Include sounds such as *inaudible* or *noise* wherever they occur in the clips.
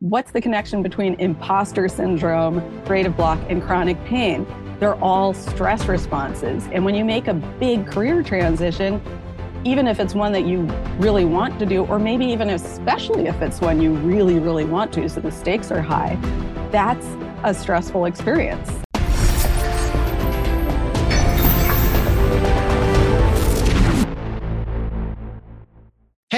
what's the connection between imposter syndrome, creative block, and chronic pain? They're all stress responses. And when you make a big career transition, even if it's one that you really want to do, or maybe even especially if it's one you really, really want to, so the stakes are high, that's a stressful experience.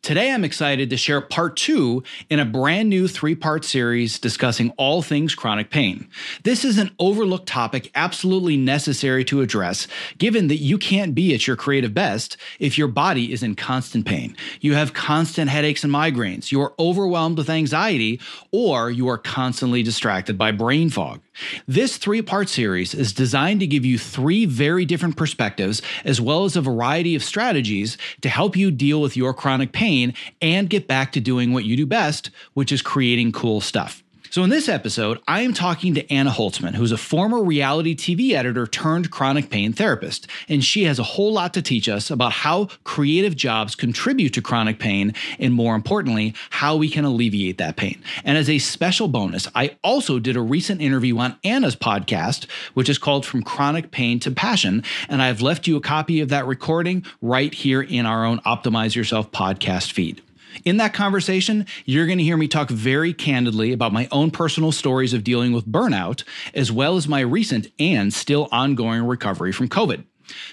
Today, I'm excited to share part two in a brand new three part series discussing all things chronic pain. This is an overlooked topic absolutely necessary to address, given that you can't be at your creative best if your body is in constant pain. You have constant headaches and migraines, you are overwhelmed with anxiety, or you are constantly distracted by brain fog. This three part series is designed to give you three very different perspectives, as well as a variety of strategies to help you deal with your chronic pain and get back to doing what you do best, which is creating cool stuff. So, in this episode, I am talking to Anna Holtzman, who's a former reality TV editor turned chronic pain therapist. And she has a whole lot to teach us about how creative jobs contribute to chronic pain, and more importantly, how we can alleviate that pain. And as a special bonus, I also did a recent interview on Anna's podcast, which is called From Chronic Pain to Passion. And I've left you a copy of that recording right here in our own Optimize Yourself podcast feed. In that conversation, you're going to hear me talk very candidly about my own personal stories of dealing with burnout, as well as my recent and still ongoing recovery from COVID.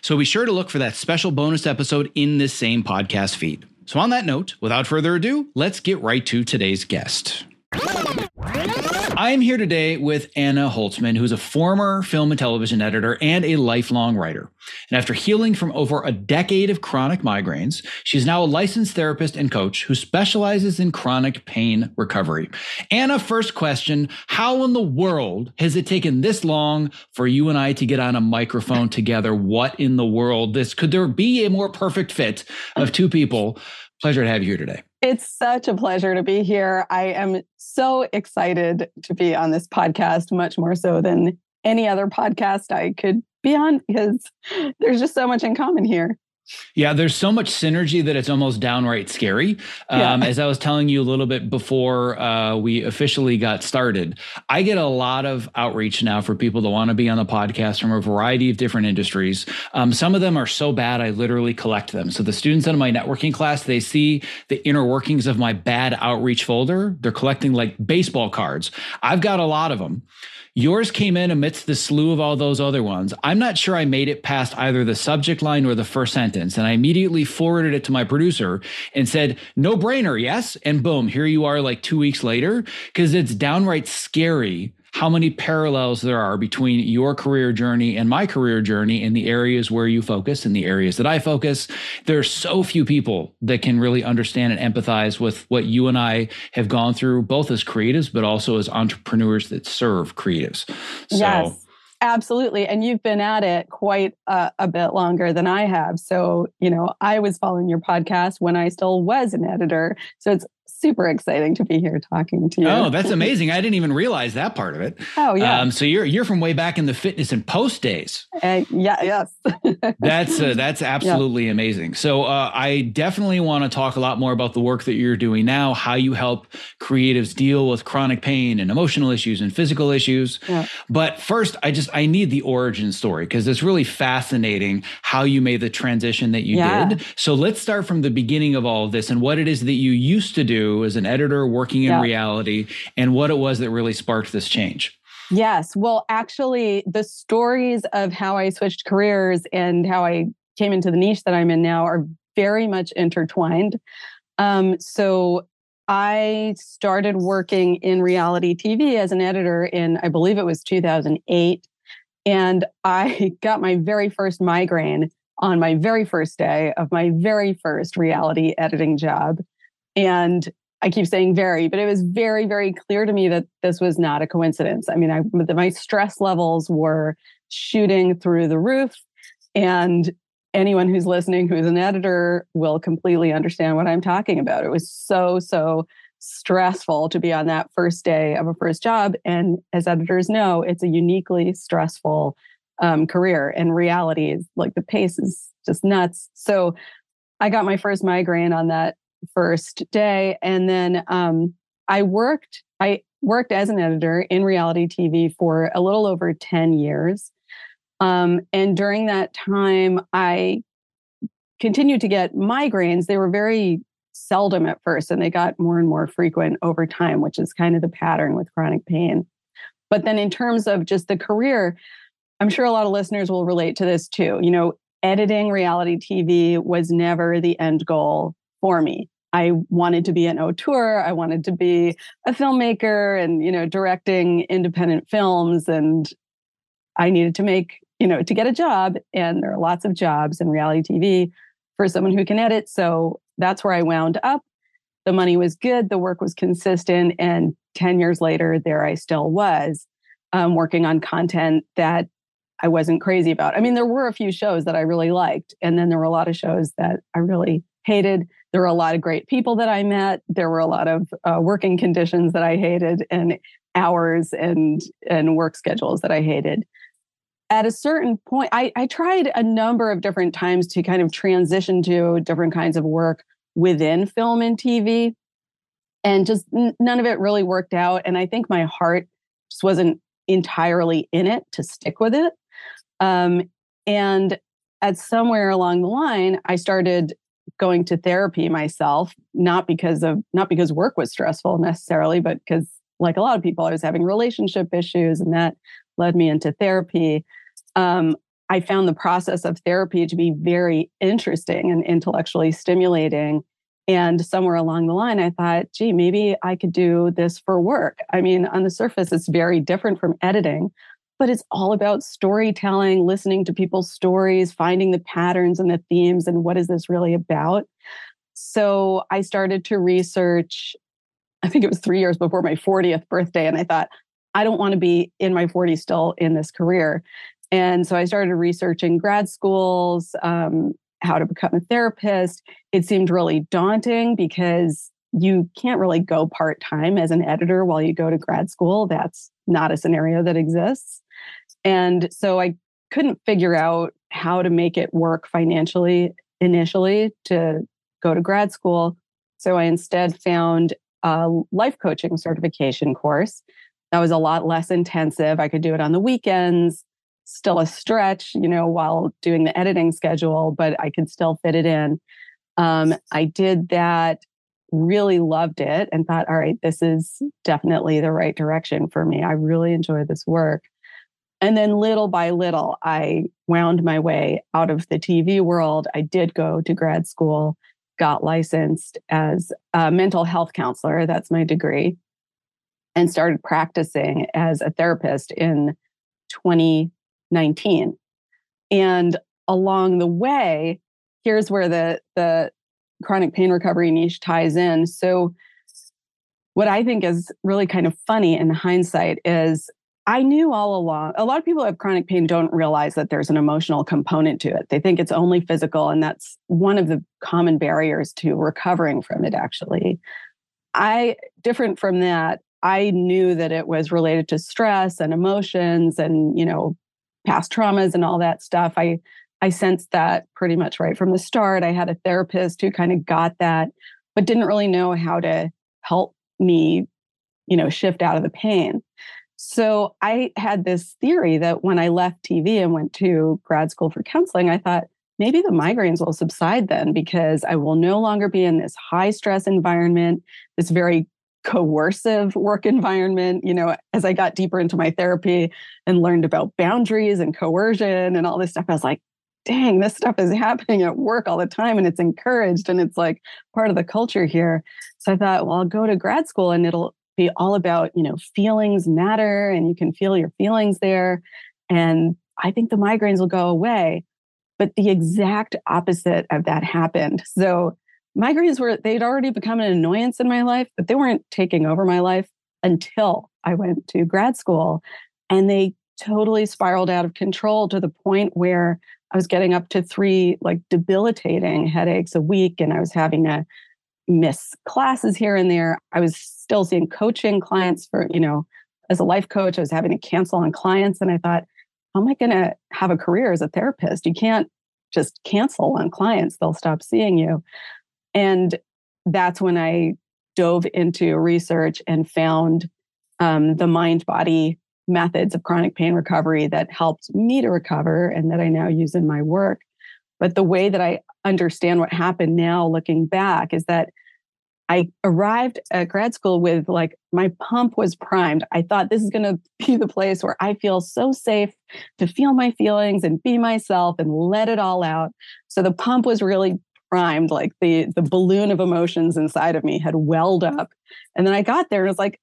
So be sure to look for that special bonus episode in this same podcast feed. So, on that note, without further ado, let's get right to today's guest. I am here today with Anna Holtzman, who's a former film and television editor and a lifelong writer. And after healing from over a decade of chronic migraines, she's now a licensed therapist and coach who specializes in chronic pain recovery. Anna, first question How in the world has it taken this long for you and I to get on a microphone together? What in the world? This could there be a more perfect fit of two people? Pleasure to have you here today. It's such a pleasure to be here. I am so excited to be on this podcast, much more so than any other podcast I could be on because there's just so much in common here. Yeah, there's so much synergy that it's almost downright scary. Um, yeah. As I was telling you a little bit before uh, we officially got started, I get a lot of outreach now for people that want to be on the podcast from a variety of different industries. Um, some of them are so bad, I literally collect them. So the students in my networking class, they see the inner workings of my bad outreach folder. They're collecting like baseball cards. I've got a lot of them. Yours came in amidst the slew of all those other ones. I'm not sure I made it past either the subject line or the first sentence. And I immediately forwarded it to my producer and said, no brainer, yes. And boom, here you are like two weeks later, because it's downright scary how many parallels there are between your career journey and my career journey in the areas where you focus and the areas that I focus. There are so few people that can really understand and empathize with what you and I have gone through, both as creatives, but also as entrepreneurs that serve creatives. So, yes. Absolutely. And you've been at it quite a, a, bit longer than I have. So, you know, I was following your podcast when I still was an editor. So it's super exciting to be here talking to you. Oh, that's amazing! I didn't even realize that part of it. Oh yeah. Um, so you're you're from way back in the Fitness in Post days. Uh, yeah. Yes. *laughs* that's uh, that's absolutely yeah. amazing. So uh, I definitely want to talk a lot more about the work that you're doing now, how you help creatives deal with chronic pain and emotional issues and physical issues. Yeah. But first, I just I need the origin story because it's really fascinating how you made the transition that you yeah. did. So let's start from the beginning of all of this and what it is that you used to do as an editor working in reality and what it was that really sparked this change. Yes. Well, actually, the stories of how I switched careers and how I came into the niche that I'm in now are very much intertwined. Um, so I started working in reality TV as an editor in, I believe it was 2008. And I *laughs* got my very first migraine on my very first day of my very first reality editing job. And I keep saying very, but it was very, very clear to me that this was not a coincidence. I mean, I, my stress levels were shooting through the roof. And anyone who's listening who's an editor will completely understand what I'm talking about. It was so, so stressful to be on that first day of a first job. And as editors know, it's a uniquely stressful um, career. And reality is like the pace is just nuts. So I got my first migraine on that first day. And then um, I worked, I worked as an editor in reality TV for a little over 10 years. Um, and during that time, I continued to get migraines. They were very seldom at first, and they got more and more frequent over time, which is kind of the pattern with chronic pain. But then, in terms of just the career, I'm sure a lot of listeners will relate to this too. You know, editing reality TV was never the end goal for me. I wanted to be an auteur. I wanted to be a filmmaker and, you know, directing independent films. And I needed to make, you know, to get a job. And there are lots of jobs in reality TV for someone who can edit. So that's where I wound up. The money was good, the work was consistent. And 10 years later, there I still was um, working on content that I wasn't crazy about. I mean, there were a few shows that I really liked. And then there were a lot of shows that I really hated there were a lot of great people that I met. There were a lot of uh, working conditions that I hated, and hours and and work schedules that I hated. At a certain point, I, I tried a number of different times to kind of transition to different kinds of work within film and TV, and just n- none of it really worked out. And I think my heart just wasn't entirely in it to stick with it. Um, and at somewhere along the line, I started going to therapy myself, not because of not because work was stressful necessarily, but because like a lot of people, I was having relationship issues, and that led me into therapy. Um, I found the process of therapy to be very interesting and intellectually stimulating. And somewhere along the line, I thought, gee, maybe I could do this for work. I mean, on the surface, it's very different from editing, but it's all about storytelling, listening to people's stories, finding the patterns and the themes and what is this really about. So I started to research, I think it was three years before my 40th birthday. And I thought, I don't want to be in my 40s still in this career. And so I started researching grad schools, um, how to become a therapist. It seemed really daunting because you can't really go part time as an editor while you go to grad school. That's not a scenario that exists. And so I couldn't figure out how to make it work financially initially to go to grad school. So I instead found a life coaching certification course that was a lot less intensive. I could do it on the weekends, still a stretch, you know, while doing the editing schedule, but I could still fit it in. Um, I did that, really loved it, and thought, all right, this is definitely the right direction for me. I really enjoy this work. And then little by little, I wound my way out of the TV world. I did go to grad school, got licensed as a mental health counselor. That's my degree. and started practicing as a therapist in 2019. And along the way, here's where the, the chronic pain recovery niche ties in. So, what I think is really kind of funny in hindsight is I knew all along. A lot of people who have chronic pain don't realize that there's an emotional component to it. They think it's only physical, and that's one of the common barriers to recovering from it, actually. I, different from that, I knew that it was related to stress and emotions and, you know, past traumas and all that stuff. I I sensed that pretty much right from the start. I had a therapist who kind of got that, but didn't really know how to help me, you know, shift out of the pain. So I had this theory that when I left TV and went to grad school for counseling, I thought maybe the migraines will subside then because I will no longer be in this high stress environment, this very coercive work *laughs* environment. You know, as I got deeper into my therapy and learned about boundaries and coercion and all this stuff, I was like, dang, this stuff is *laughs* happening at work all the time and it's encouraged and it's like part of the culture here. So I thought, well, I'll go to grad school and it'll be all about, you know, feelings matter and you can feel your feelings there. And I think the migraines will go away. But the exact opposite of that happened. So migraines were, they'd already become an annoyance in my life, but they weren't taking over my life until I went to grad school. And they totally spiraled out of control to the point where I was getting up to three like debilitating headaches a week, and I was having to miss classes here and there. I was still seeing coaching clients for, you know, as a life coach, I was having to cancel on clients. And I thought, how am I going to have a career as a therapist? You can't just cancel on clients, they'll stop seeing you. And that's when I dove into research and found um, the mind body methods of chronic pain recovery that helped me to recover and that I now use in my work. But the way that I understand what happened now, looking back, is that I arrived at grad school with like my pump was primed. I thought this is going *laughs* to be the place where I feel so safe to feel my feelings and be myself and let it all out. So the pump was really primed, like the the balloon of emotions inside of me had welled up. And then I got there and was like,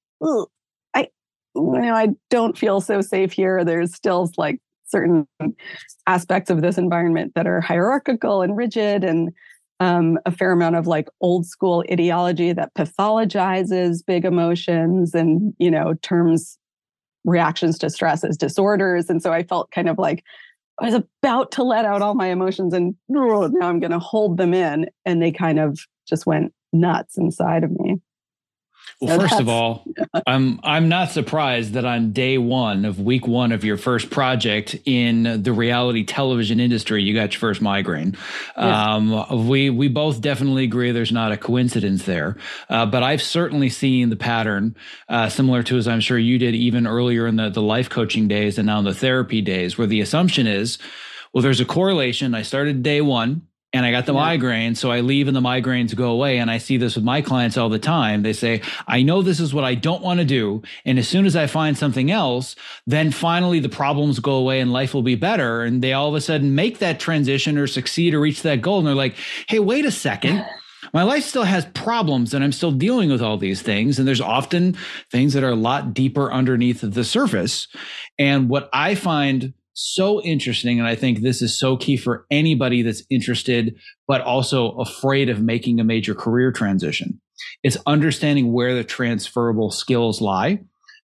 I you know, I don't feel so safe here. There's still like certain aspects of this environment that are hierarchical and rigid and um, a fair amount of like old school ideology that pathologizes big emotions and you know terms reactions to stress as disorders. And so i felt kind of like i was about to let out all my emotions and *laughs* now i'm going to hold them in. And they kind of just went nuts inside of me well, first of all, *laughs* I'm I'm not surprised that on day one of week one of your first project in the reality television industry, you got your first migraine. Um, we we both definitely agree there's not a coincidence there, uh, but I've certainly seen the pattern uh, similar to as I'm sure you did even earlier in the the life coaching days and now in the therapy days, where the assumption is, well, there's a correlation. I started day one and I got the yeah. migraine. So I leave and the migraines go away. And I see this with my clients all the time. They say, I know this is what I don't want to do. And as soon as I find something else, then finally the problems go away and life will be better. And they all of a sudden make that transition or succeed or reach that goal. And they're like, hey, wait a second. *sighs* My life still has problems and I'm still dealing with all these things. And there's often things that are a lot deeper underneath the surface. And what I find so interesting. And I think this is so key for anybody that's interested, but also afraid of making a major career transition. It's understanding where the transferable skills lie.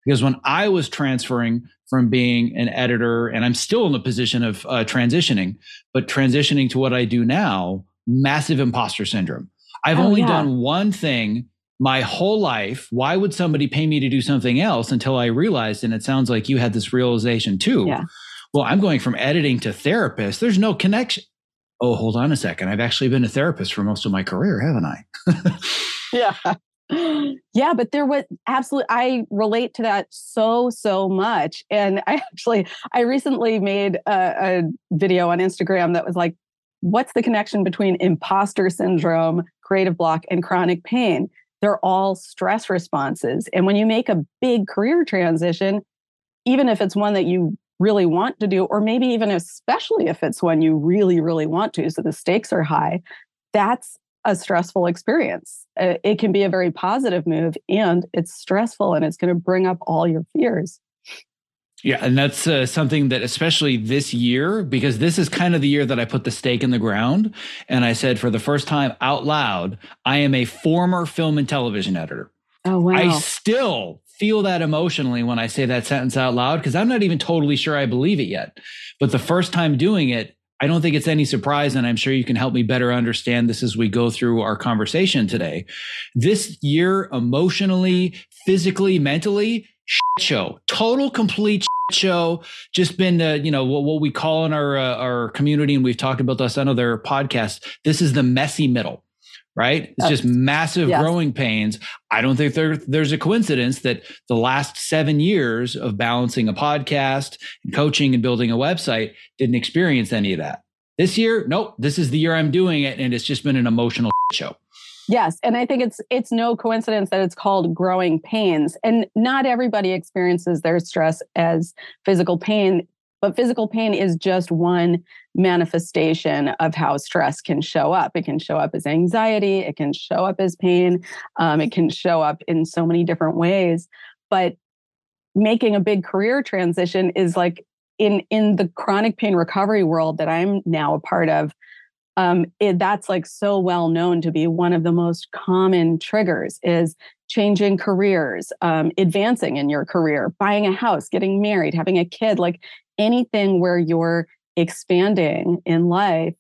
Because when I was transferring from being an editor, and I'm still in the position of uh, transitioning, but transitioning to what I do now, massive imposter syndrome. I've oh, only yeah. done one thing my whole life. Why would somebody pay me to do something else until I realized? And it sounds like you had this realization too. Yeah well, I'm going from editing to therapist. There's no connection. Oh, hold on a second. I've actually been a therapist for most of my career, haven't I? *laughs* yeah. Yeah, but there was absolutely, I relate to that so, so much. And I actually, I recently made a, a video on Instagram that was like, what's the connection between imposter syndrome, creative block, and chronic pain? They're all stress responses. And when you make a big career transition, even if it's one that you really want to do, or maybe even especially if it's one you really, really want to, so the stakes are high, that's a stressful experience. It can be a very positive move and it's stressful and it's going to bring up all your fears. Yeah, and that's uh, something that, especially this year, because this is kind of the year that I put the stake in the ground. And I said, for the first time out loud, I am a former film and television editor. Oh, wow. I still feel that emotionally when I say that sentence out loud because I'm not even totally sure I believe it yet. But the first time doing it, I don't think it's any surprise, and I'm sure you can help me better understand this as we go through our conversation today. This year, emotionally, physically, mentally, show, total complete show. Just been, uh, you know, what, what, we call in our uh, our community, and we've talked about this on other podcasts. This is the messy middle right? It's just massive yes. growing pains. I don't think there, there's a coincidence that the last seven years of balancing a podcast and coaching and building a website didn't experience any of that. This year, nope, this is the year I'm doing it. And it's just been an emotional *laughs* show. Yes, and I think it's it's no coincidence that it's called growing pains. And not everybody experiences their stress as physical pain. But physical pain is just one manifestation of how stress can show up. It can show up as anxiety, it can show up as pain, um, it can show up in so many different ways. But making a big career transition is like in in the chronic pain recovery world that I'm now a part of. Um, it, that's like so well known to be one of the most common triggers is changing careers, um, advancing in your career, buying a house, getting married, having a kid. Like anything where you're expanding in life,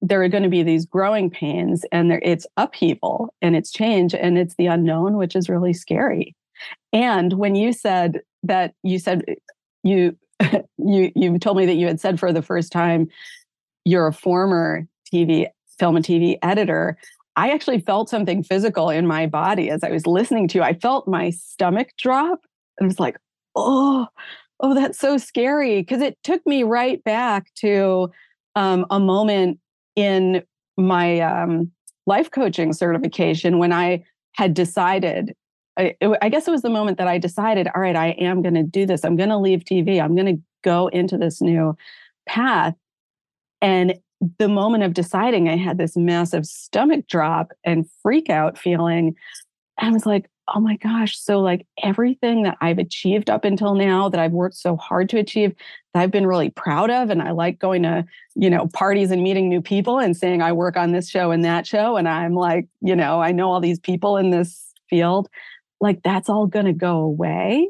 there are going to be these growing pains and there, it's upheaval and it's change and it's the unknown, which is really scary. And when you said that you said you *laughs* you you told me that you had said for the first time you're a former TV film and TV editor. I actually felt something physical in my body as I was listening to you. I felt my stomach drop. It was like, oh, oh, that's so scary. Because it took me right back to um, a moment in my um, life coaching certification when I had decided. I, I guess it was the moment that I decided, all right, I am going to do this. I'm going to leave TV. I'm going to go into this new path. And the moment of deciding, I had this massive stomach drop and freak out feeling. I was like, oh my gosh. So, like everything that I've achieved up until now that I've worked so hard to achieve, that I've been really proud of. And I like going to, you know, parties and meeting new people and saying I work on this show and that show. And I'm like, you know, I know all these people in this field. Like that's all going to go away.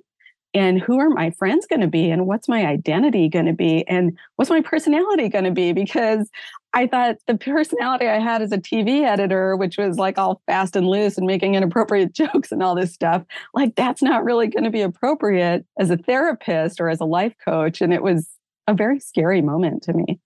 And who are my friends going to be? And what's my identity going to be? And what's my personality going to be? Because I thought the personality I had as a TV editor, which was like all fast and loose and making inappropriate *laughs* jokes and all this stuff, like that's not really going to be appropriate as a therapist or as a life coach. And it was a very scary moment to me.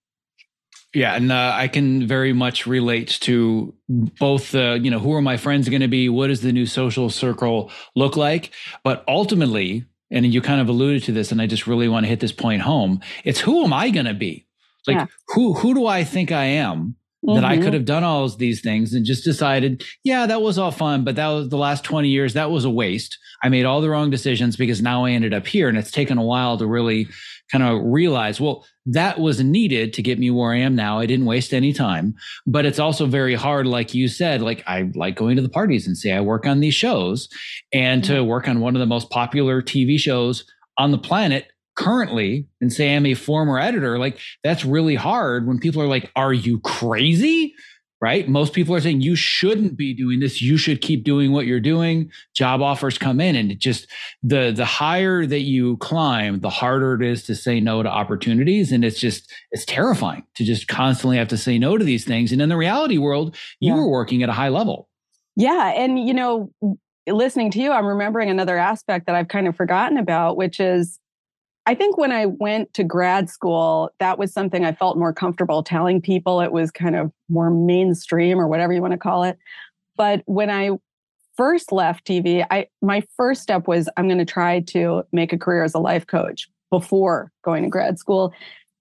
Yeah, and uh, I can very much relate to both. Uh, you know, who are my friends going to be? What does the new social circle look like? But ultimately, and you kind of alluded to this, and I just really want to hit this point home. It's who am I going to be? Like yeah. who who do I think I am that mm-hmm. I could mm-hmm. have done all these things and just decided, yeah, that was all fun, but that was the last 20 years, that was a waste. I made all the wrong decisions because now I ended up here. And it's taken a while to really kind of realize, well, that was needed to get me where I am now. I didn't waste any time, but it's also very hard. Like you said, like I like going to the parties and say I work on these shows and mm-hmm. to work on one of the most popular TV shows on the planet currently and say I'm a former editor, like that's really hard when people are like, Are you crazy? Right? Most people are saying you shouldn't be doing this. You should keep doing what you're doing. Job offers come in and it just the the higher that you climb, the harder it is to say no to opportunities. And it's just it's terrifying to just constantly have to say no to these things. And in the reality world, you yeah. were working at a high level. Yeah. And you know, listening to you, I'm remembering another aspect that I've kind of forgotten about, which is I think when I went to grad school, that was something I felt more comfortable telling people. It was kind of more mainstream or whatever you want to call it. But when I first left TV, I my first step was I'm going to try to make a career as a life coach before going to grad school.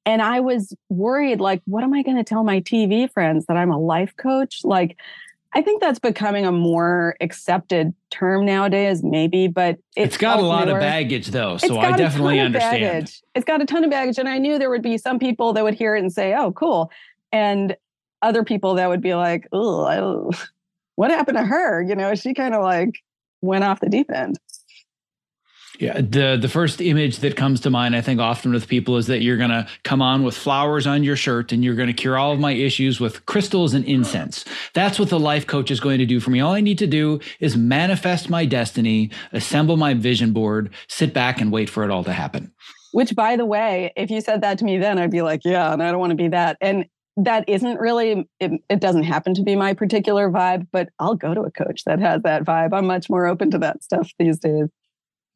And I was worried like what am I going to tell my TV friends that I'm a life coach? Like I think that's becoming a more accepted term nowadays, maybe, but it's, it's got a lot newer. of baggage though. So I definitely understand. Baggage. It's got a ton of baggage. And I knew there would be some people that would hear it and say, oh, cool. And other people that would be like, oh, *laughs* what happened to her? You know, she kind of like went off the deep end. Yeah, the the first image that comes to mind, I think, often with people is that you're gonna come on with flowers on your shirt and you're gonna cure all of my issues with crystals and incense. That's what the life coach is going to do for me. All I need to do is manifest my destiny, assemble my vision board, sit back and wait for it all to happen. Which, by the way, if you said that to me then, I'd be like, yeah, and I don't want to be that. And that isn't really it, it, doesn't happen to be my particular vibe but i'll go to a coach that has that vibe i'm much more open to that stuff these days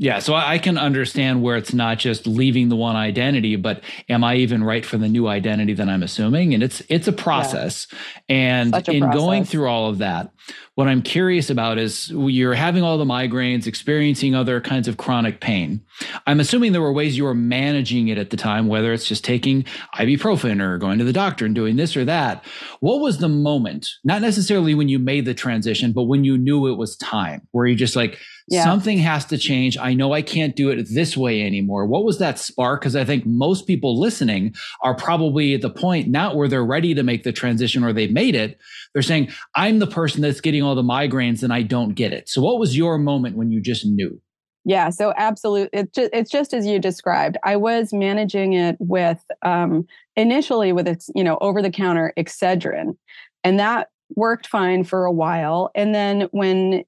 yeah, so I can understand where it's not just leaving the one identity, but am I even right for the new identity that I'm assuming? And it's it's a process. Yeah. And a in process. going through all of that, what I'm curious about is you're having all the migraines, experiencing other kinds of chronic pain. I'm assuming there were ways you were managing it at the time, whether it's just taking ibuprofen or going to the doctor and doing this or that. What was the moment, not necessarily when you made the transition, but when you knew it was time, where you just like, yeah. something has to change. I know I can't do it this way anymore. What was that spark? Because I think most people listening are probably at the point not where they're ready to make the transition or they've made it. They're saying, I'm the person that's getting all the migraines and I don't get it. So, what was your moment when you just knew? Yeah, so absolutely, it's just, it's just as you described. I was managing it with um, initially with its, you know over the counter Excedrin, and that worked fine for a while. And then when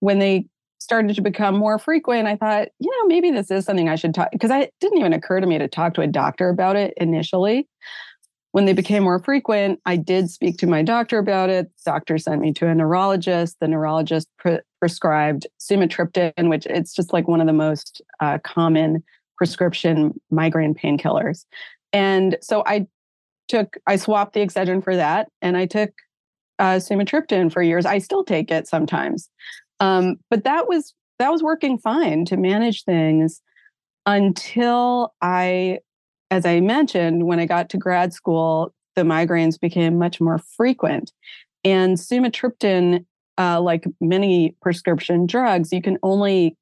when they started to become more frequent, I thought, you know, maybe this is something I should talk because it didn't even occur to me to talk to a doctor about it initially. When they became more frequent, I did speak to my doctor about it. The doctor sent me to a neurologist. The neurologist pre- prescribed sumatriptan, which it's just like one of the most uh, common prescription migraine painkillers. And so I took, I swapped the Excedrin for that, and I took uh, sumatriptan for years. I still take it sometimes. Um, but that was that was working fine to manage things until I, as I mentioned, when I got to grad school, the migraines became much more frequent. And sumatriptan, uh, like many prescription drugs, you can only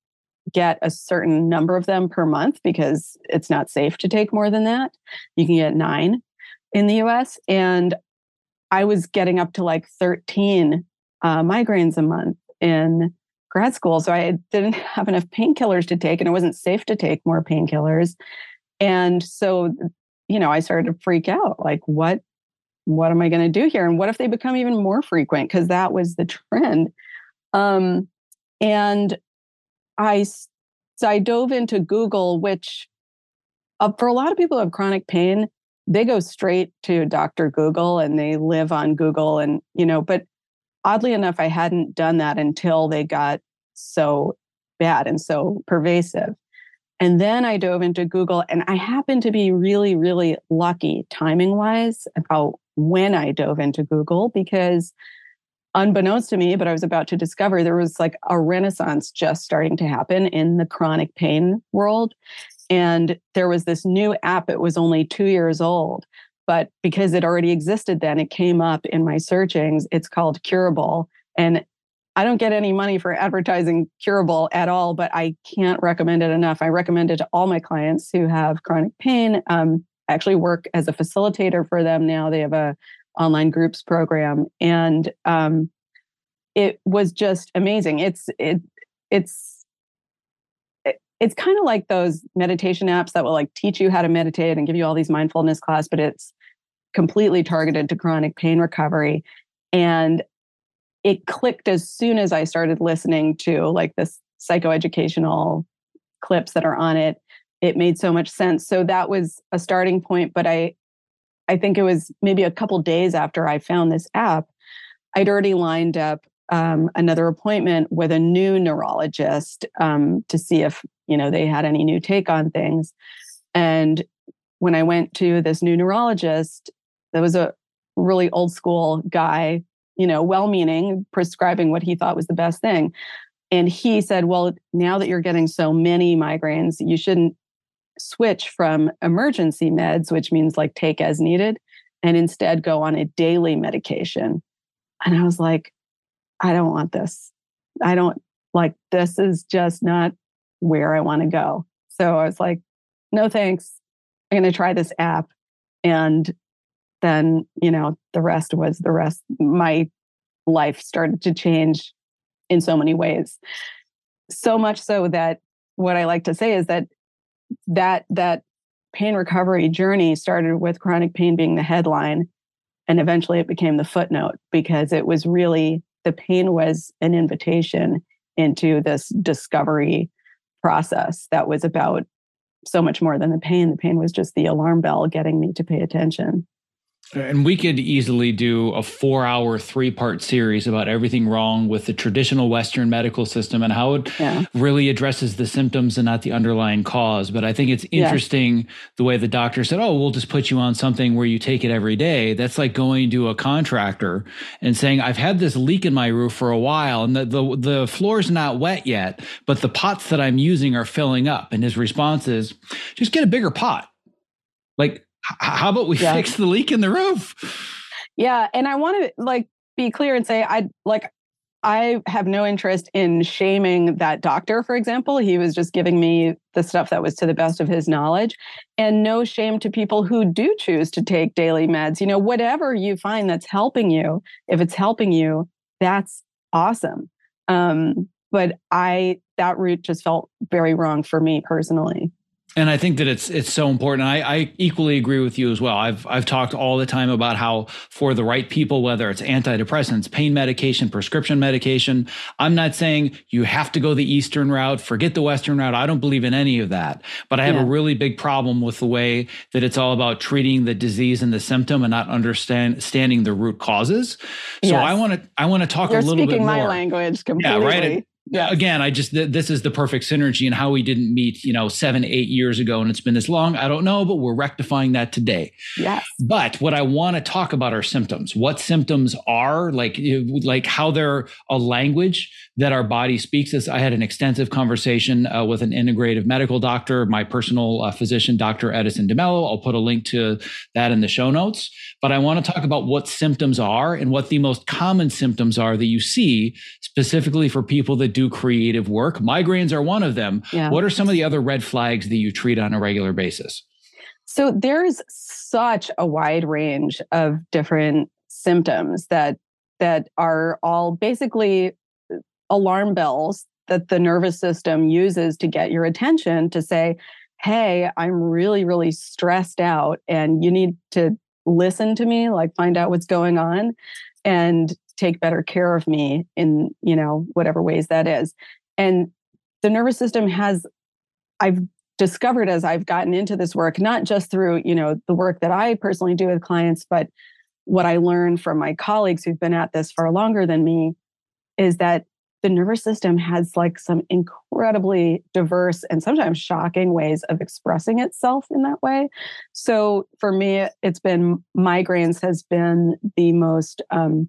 get a certain number of them per month because it's not safe to take more than that. You can get nine in the US. And I was getting up to like 13 uh, migraines a month in grad school. So I didn't *laughs* have enough painkillers to take, and it wasn't safe to take more painkillers. And so, you know, I started to freak out like, what? What am I going to do here? And what if they become even more frequent? Because that was the trend. Um, and I, so I dove into Google, which uh, for a lot of people who have chronic pain, they go straight to Dr. Google and they live on Google. And, you know, but oddly enough, I hadn't done that until they got so bad and so pervasive. And then I dove into Google, and I happened to be really, really lucky timing wise about when I dove into Google because, unbeknownst to me, but I was about to discover there was like a renaissance just starting to happen in the chronic pain world. And there was this new app, it was only two years old but because it already existed then, it came up in my searchings. It's called Curable. And I don't get any money for advertising Curable at all, but I can't recommend it enough. I recommend it to all my clients who have chronic pain. Um, I actually work as a facilitator for them now. They have a online groups program, and um, it was just amazing. It's it it's it's kind of like those meditation apps that will like teach you how to meditate and give you all these mindfulness class, but it's completely targeted to chronic pain recovery. And it clicked as soon as I started listening to like this psychoeducational clips that are on it. It made so much sense. So that was a starting point. But I I think it was maybe a couple days after I found this app, I'd already lined up um, another appointment with a new neurologist um, to see if you know they had any new take on things. And when I went to this new neurologist, there was a really old school guy, you know, well meaning, prescribing what he thought was the best thing. And he said, Well, now that you're getting so many migraines, you shouldn't switch from emergency meds, which means like take as needed, and instead go on a daily medication. And I was like, I don't want this. I don't like this is just not where I want to go. So I was like, no thanks. I'm going to try this app. And then, you know, the rest was the rest. My life started to change in so many ways. So much so that what I like to say is that that that pain recovery journey started with chronic pain being the headline and eventually it became the footnote because it was really the pain was an invitation into this discovery process that was about so much more than the pain. The pain was just the alarm bell getting me to pay attention. And we could easily do a four hour, three part series about everything wrong with the traditional Western medical system and how it yeah. really addresses the symptoms and not the underlying cause. But I think it's interesting yeah. the way the doctor said, Oh, we'll just put you on something where you take it every day. That's like going to a contractor and saying, I've had this leak in my roof for a while and the, the, the floor's not wet yet, but the pots that I'm using are filling up. And his response is, just get a bigger pot. Like, how about we yeah. fix the leak in the roof? Yeah, and I want to like be clear and say I like I have no interest in shaming that doctor, for example. He was just giving me the stuff that was to the best of his knowledge. And no shame to people who do choose to take daily meds. You know, whatever you find that's helping you, if it's helping you, that's awesome. Um, but I, that route just felt very wrong for me personally and I think that it's it's so important. I, I, equally agree with you as well. I've I've talked all the time about how for the right people, whether it's antidepressants, pain medication, prescription medication, I'm not saying you have to go the eastern route, forget the western route. I don't believe in any of that. But I have yeah. a really big problem with the way that it's all about treating the disease and the symptom and not understanding the root causes. So yes. I want to I want to talk You're a little bit more. my language completely. Yeah, right. Again, I just th- this is the perfect synergy and how we didn't meet, you know, seven, eight years ago, and it's been this long. I don't know, but we're rectifying that today. Yes. But what I want to talk about are symptoms. What symptoms are like, like how they're a language that our body speaks. As I had an extensive conversation uh, with an integrative medical doctor, my personal uh, physician, Dr. Edison DeMello. I'll put a link to that in the show notes. But I want to talk about what symptoms are and what the most common symptoms are that you see specifically for people that do creative work. Migraines are one of them. Yeah. What are some of the other red flags that you treat on a regular basis? So there's such a wide range of different symptoms that that are all basically uh, alarm bells that the nervous system uses to get your attention to say, "Hey, I'm really really stressed out and you need to listen to me, like find out what's going on." And take better care of me in you know whatever ways that is and the nervous system has i've discovered as i've gotten into this work not just through you know the work that i personally do with clients but what i learned from my colleagues who've been at this far longer than me is that the nervous system has like some incredibly diverse and sometimes shocking ways of expressing itself in that way. So for me, it's been migraines has been the most um,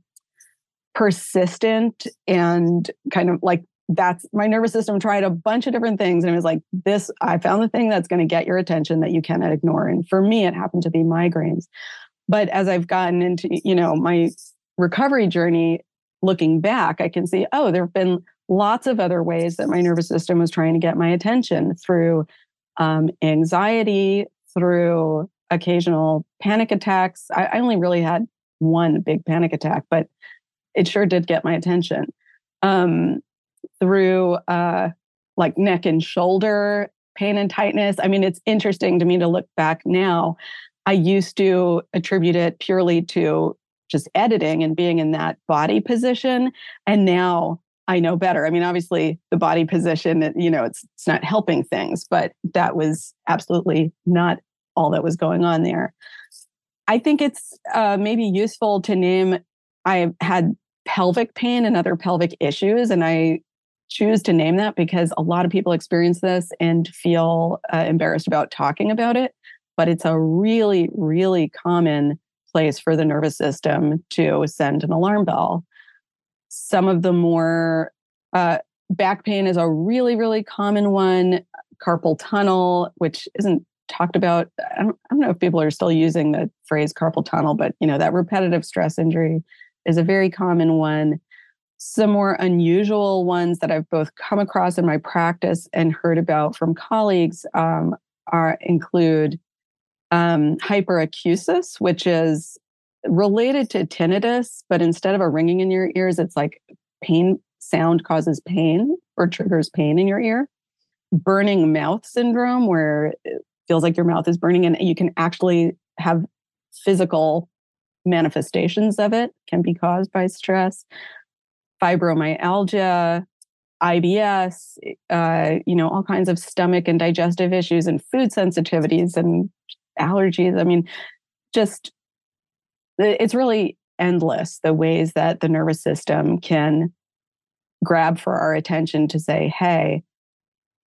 persistent and kind of like that's my nervous system tried a bunch of different things and it was like this i found the thing that's going to get your attention that you cannot ignore and for me it happened to be migraines but as i've gotten into you know my recovery journey looking back i can see oh there have been lots of other ways that my nervous system was trying to get my attention through um, anxiety through occasional panic attacks I, I only really had one big panic attack but it sure did get my attention. Um, through uh, like neck and shoulder pain and tightness. I mean, it's interesting to me to look back now. I used to attribute it purely to just editing and being in that body position. And now I know better. I mean, obviously, the body position, you know, it's, it's not helping things, but that was absolutely not all that was going on there. I think it's uh, maybe useful to name I had pelvic pain and other pelvic issues. And I choose to name that because a lot of people experience this and feel uh, embarrassed about talking about it. But it's a really, really common place for the nervous system to send an alarm bell. Some of the more uh, back pain is a really, really common one. Carpal tunnel, which isn't talked about. I don't, I don't know if people are still using the phrase carpal tunnel, but you know that repetitive stress injury is a very common one. Some more unusual ones that I've both come across in my practice and heard about from colleagues um, are include um, hyperacusis, which is related to tinnitus, but instead of a ringing in your ears, it's like pain sound causes pain or triggers pain in your ear. Burning mouth syndrome, where it feels like your mouth is burning and you can actually have physical manifestations of it, can be caused by stress. Fibromyalgia, IBS, uh, you know, all kinds of stomach and digestive issues and food sensitivities and allergies. I mean, just it's really endless the ways that the nervous system can grab for our attention to say, hey,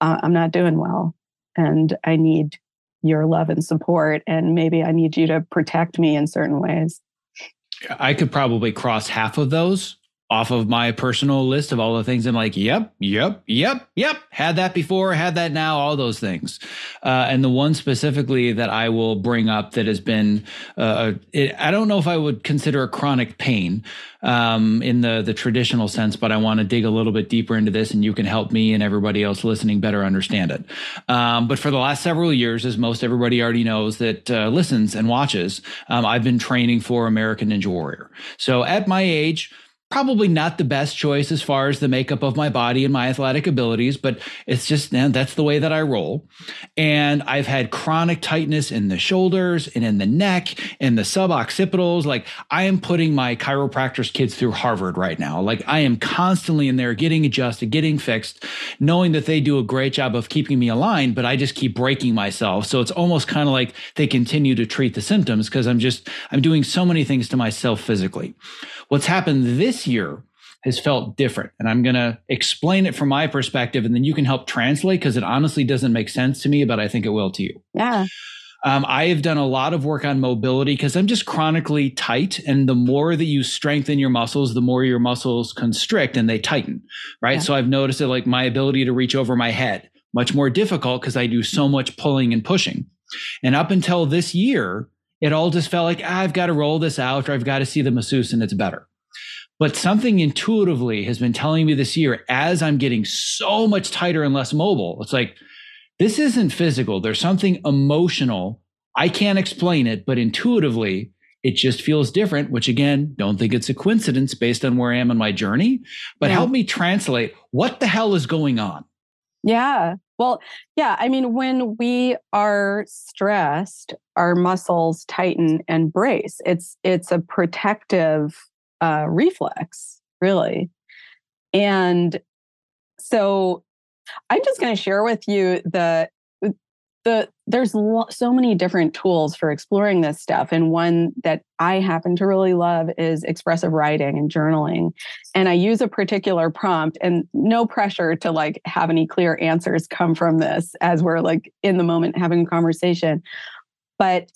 I'm not doing well and I need your love and support. And maybe I need you to protect me in certain ways. I could probably cross half of those off of my personal list of all the things I'm like, yep, yep, yep, yep, had that before, had that now, all those things. Uh, and the one specifically that I will bring up that has been, uh, it, I don't know if I would consider a chronic pain um, in the the traditional sense, but I want to dig a little bit deeper into this, and you can help me and everybody else listening better understand it. Um, but for the last several years, as most everybody already knows that uh, listens and watches, um, I've been training for American Ninja Warrior. So at my age probably not the best choice as far as the makeup of my body and my athletic abilities, but it's just that's the way that I roll. And I've had chronic tightness in the shoulders and in the neck and the suboccipitals. Like I am putting my chiropractor's kids through Harvard right now. Like I am constantly in there getting adjusted, getting fixed, knowing that they do a great job of keeping me aligned, but I just keep breaking myself. So it's almost kind of like they continue to treat the symptoms because I'm just I'm doing so many things to myself physically. What's happened this year has felt different. And I'm going to explain it from my perspective, and then you can help translate because it honestly doesn't make sense to me, but I think it will to you. Yeah. Um, I have done a lot of work on mobility because I'm just chronically tight. And the more that you strengthen your muscles, the more your muscles constrict and they tighten. Right. Yeah. So I've noticed that like my ability to reach over my head, much more difficult because I do so much pulling and pushing. And up until this year, it all just felt like ah, I've got to roll this out or I've got to see the masseuse and it's better. But something intuitively has been telling me this year as I'm getting so much tighter and less mobile, it's like, this isn't physical. There's something emotional. I can't explain it, but intuitively, it just feels different, which again, don't think it's a coincidence based on where I am in my journey, but yeah. help me translate what the hell is going on. Yeah. Well, yeah, I mean, when we are stressed, our muscles tighten and brace. It's it's a protective uh, reflex, really. And so, I'm just going to share with you the the there's lo- so many different tools for exploring this stuff and one that i happen to really love is expressive writing and journaling and i use a particular prompt and no pressure to like have any clear answers come from this as we're like in the moment having a conversation but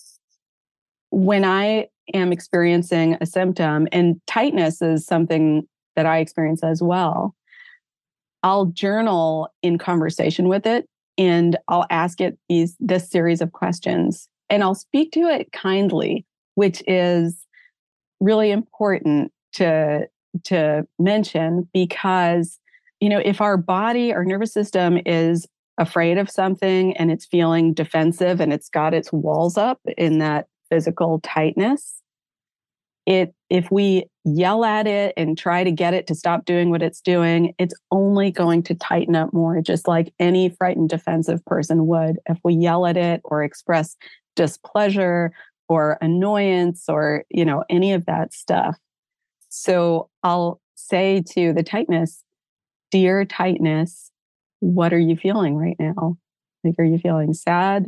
when i am experiencing a symptom and tightness is something that i experience as well i'll journal in conversation with it and I'll ask it these this series of questions and I'll speak to it kindly, which is really important to to mention because you know if our body our nervous system is afraid of something and it's feeling defensive and it's got its walls up in that physical tightness it if we yell at it and try to get it to stop doing what it's doing it's only going to tighten up more just like any frightened defensive person would. If we yell at it or express displeasure or annoyance or you know any of that stuff. So i'll say to the tightness dear tightness what are you feeling right now? Like are you feeling sad?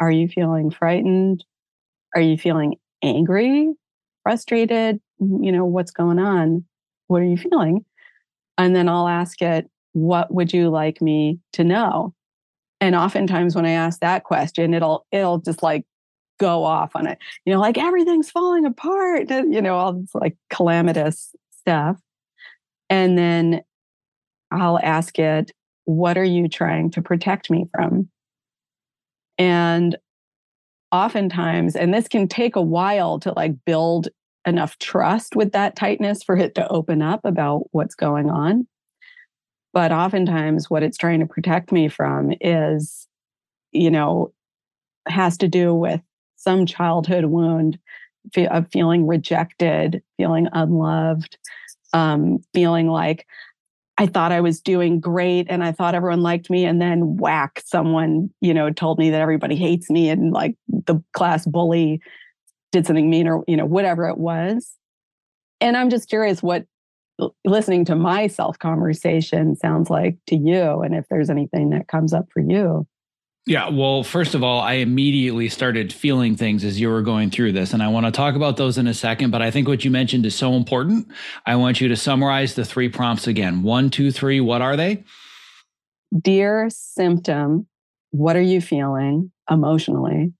Are you feeling frightened? Are you feeling angry frustrated? You know, what's going on? What are you feeling? And then I'll ask it, what would you like me to know? And oftentimes when I ask that question, it'll it'll just like go off on it. You know, like everything's falling apart, you know, all this like calamitous stuff. And then I'll ask it, what are you trying to protect me from? And oftentimes, and this can take a while to like build enough trust with that tightness for it to open up about what's going on. But oftentimes, what it's trying to protect me from is, you know, has to do with some childhood wound of feeling rejected, feeling unloved, um, feeling like I thought I was doing great and I thought everyone liked me. And then whack, someone, you know, told me that everybody hates me and like the class bully did something mean or, you know, whatever it was. And I'm just curious what listening to my self conversation sounds like to you and if there's anything that comes up for you. Yeah, well, first of all, I immediately started feeling things as you were going through this. And I want to talk about those in a second. But I think what you mentioned is so important. I want you to summarize the three prompts again one, two, three. What are they? Dear symptom, what are you feeling emotionally?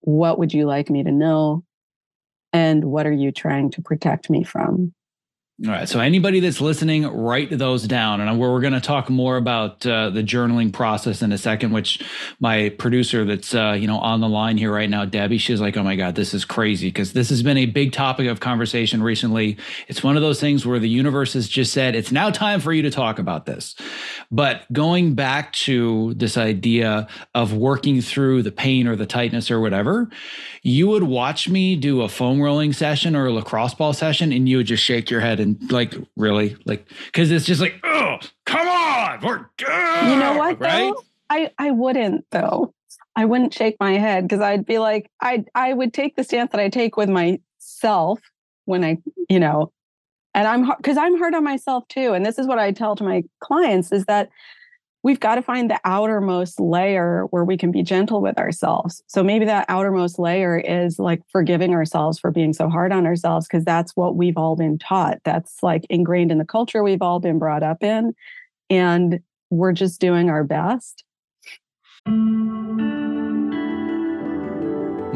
What would you like me to know? And what are you trying to protect me from? All right. So anybody that's listening, write those down, and we're going to talk more about uh, the journaling process in a second. Which my producer, that's uh, you know on the line here right now, Debbie, she's like, "Oh my God, this is crazy," because this has been a big topic of conversation recently. It's one of those things where the universe has just said it's now time for you to talk about this. But going back to this idea of working through the pain or the tightness or whatever, you would watch me do a foam rolling session or a lacrosse ball session, and you would just shake your head and and like really like because it's just like oh come on we're good you know what right though? i i wouldn't though i wouldn't shake my head because i'd be like i i would take the stance that i take with myself when i you know and i'm because i'm hard on myself too and this is what i tell to my clients is that we've got to find the outermost layer where we can be gentle with ourselves. So maybe that outermost layer is like forgiving ourselves for being so hard on ourselves, because that's what we've all been taught. That's like ingrained in the culture we've all been brought up in. And we're just doing our best.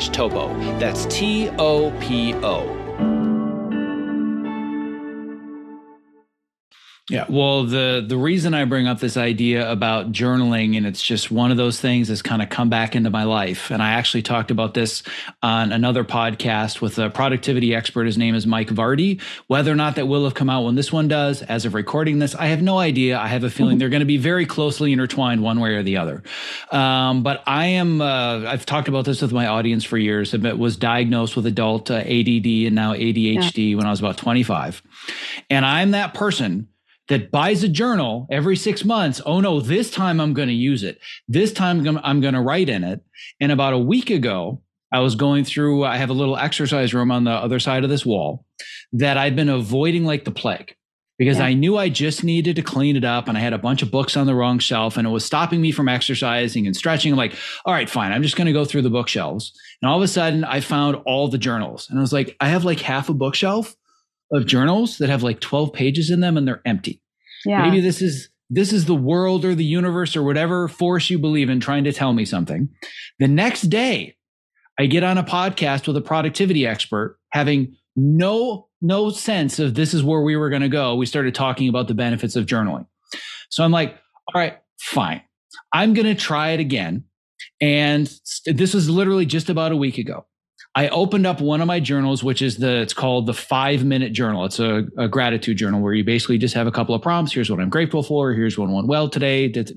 topo. That's T O P O. Yeah, well, the the reason I bring up this idea about journaling and it's just one of those things that's kind of come back into my life. And I actually talked about this on another podcast with a productivity expert. His name is Mike Vardy. Whether or not that will have come out when this one does, as of recording this, I have no idea. I have a feeling they're going to be very closely intertwined one way or the other. Um, but I am. Uh, I've talked about this with my audience for years. I was diagnosed with adult uh, ADD and now ADHD yeah. when I was about 25, and I'm that person that buys a journal every six months. Oh no, this time I'm going to use it. This time I'm going to write in it. And about a week ago, I was going through, I have a little exercise room on the other side of this wall that I've been avoiding like the plague. because Yeah. I knew I just needed to clean it up and I had a bunch of books on the wrong shelf and it was stopping me from exercising and stretching. I'm like, all right, fine. I'm just going to go through the bookshelves. And all of a sudden I found all the journals and I was like, I have like half a bookshelf of journals that have like 12 pages in them and they're empty. Yeah. Maybe this is this is the world or the universe or whatever force you believe in trying to tell me something. The next day, I get on a podcast with a productivity expert having no no sense of this is where we were going to go. We started talking about the benefits of journaling. So I'm like, all right, fine. I'm going to try it again. And this was literally just about a week ago. I opened up one of my journals, which is the, it's called the five minute journal. It's a, a gratitude journal where you basically just have a couple of prompts. Here's what I'm grateful for. Here's what went well today. It's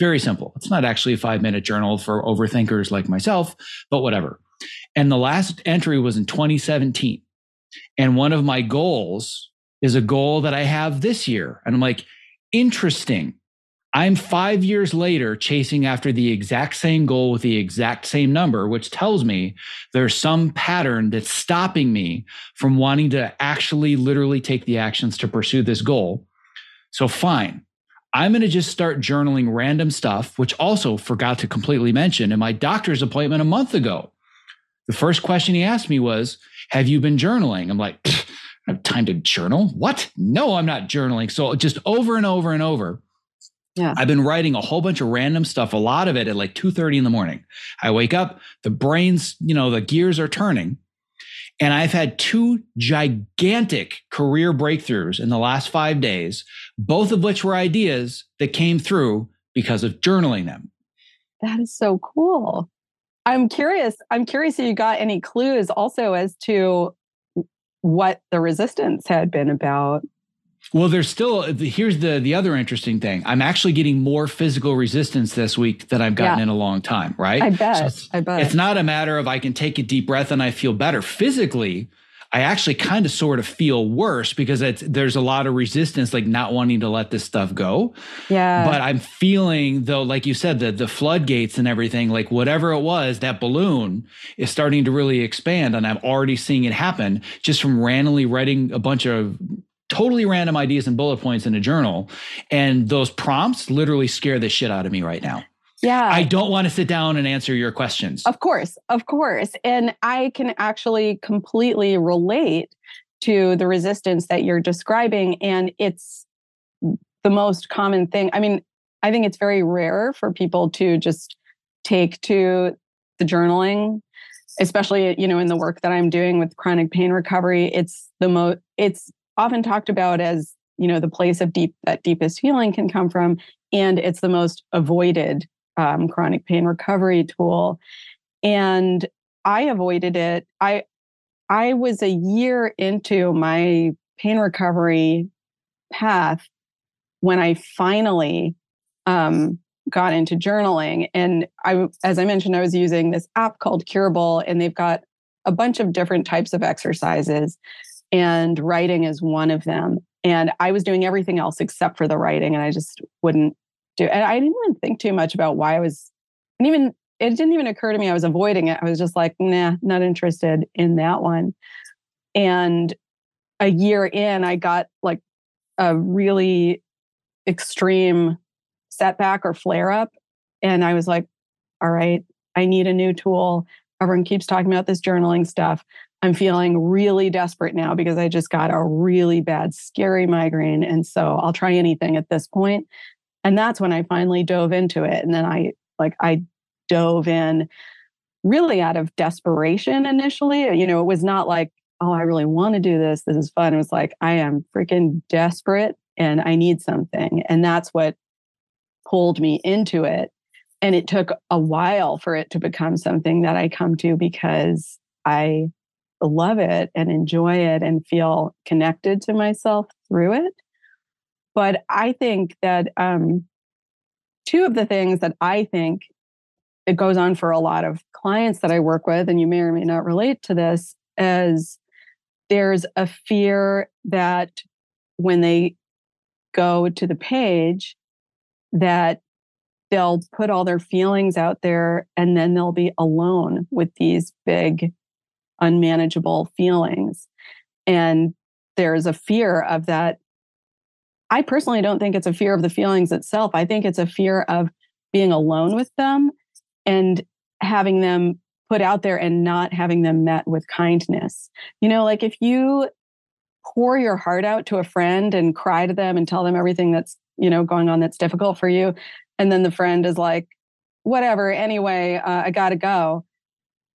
very simple. It's not actually a five minute journal for overthinkers like myself, but whatever. And the last entry was in 2017. And one of my goals is a goal that I have this year. And I'm like, interesting. I'm five years later chasing after the exact same goal with the exact same number, which tells me there's some pattern that's stopping me from wanting to actually literally take the actions to pursue this goal. So, fine. I'm going to just start journaling random stuff, which also forgot to completely mention in my doctor's appointment a month ago. The first question he asked me was, Have you been journaling? I'm like, I have time to journal. What? No, I'm not journaling. So, just over and over and over. Yeah. I've been writing a whole bunch of random stuff, a lot of it at like 2:30 in the morning. I wake up, the brains, you know, the gears are turning. And I've had two gigantic career breakthroughs in the last 5 days, both of which were ideas that came through because of journaling them. That is so cool. I'm curious. I'm curious if you got any clues also as to what the resistance had been about. Well, there's still here's the the other interesting thing. I'm actually getting more physical resistance this week than I've gotten Yeah. in a long time, right? I bet. So I bet. It's not a matter of I can take a deep breath and I feel better physically. I actually kind of sort of feel worse because it's, there's a lot of resistance, like not wanting to let this stuff go. yeah. but I'm feeling though, like you said, the the floodgates and everything, like whatever it was, that balloon is starting to really expand, and I'm already seeing it happen just from randomly writing a bunch of totally random ideas and bullet points in a journal, and those prompts literally scare the shit out of me right now. yeah. I don't want to sit down and answer your questions. Of course, of course. And I can actually completely relate to the resistance that you're describing. And it's the most common thing. I mean, I think it's very rare for people to just take to the journaling, especially, you know, in the work that I'm doing with chronic pain recovery. It's the most, it's often talked about as, you know, the place of deep, that deepest healing can come from. And it's the most avoided um, chronic pain recovery tool. And i avoided it. I i was a year into my pain recovery path when i finally um, got into journaling. And i as i mentioned i was using this app called curable and they've got a bunch of different types of exercises and writing is one of them and i was doing everything else except for the writing and i just wouldn't do and i didn't even think too much about why i was and even it didn't even occur to me I was avoiding it. I was just like, nah, not interested in that one. And a year in, I got like a really extreme setback or flare up. And I was like, all right, I need a new tool. Everyone keeps talking about this journaling stuff. I'm feeling really desperate now because I just got a really bad, scary migraine. And so I'll try anything at this point. And that's when I finally dove into it. And then I like, I dove in really out of desperation initially. You know, it was not like, oh, I really want to do this. This is fun. It was like, I am freaking desperate and I need something. And that's what pulled me into it. And it took a while for it to become something that I come to because I love it and enjoy it and feel connected to myself through it. But I think that um, two of the things that I think it goes on for a lot of clients that I work with, and you may or may not relate to this, is there's a fear that when they go to the page, that they'll put all their feelings out there and then they'll be alone with these big, unmanageable feelings. And there's a fear of that I personally don't think it's a fear of the feelings itself. I think it's a fear of being alone with them and having them put out there and not having them met with kindness. You know, like if you pour your heart out to a friend and cry to them and tell them everything that's, you know, going on that's difficult for you, and then the friend is like, whatever, anyway, uh, I got to go.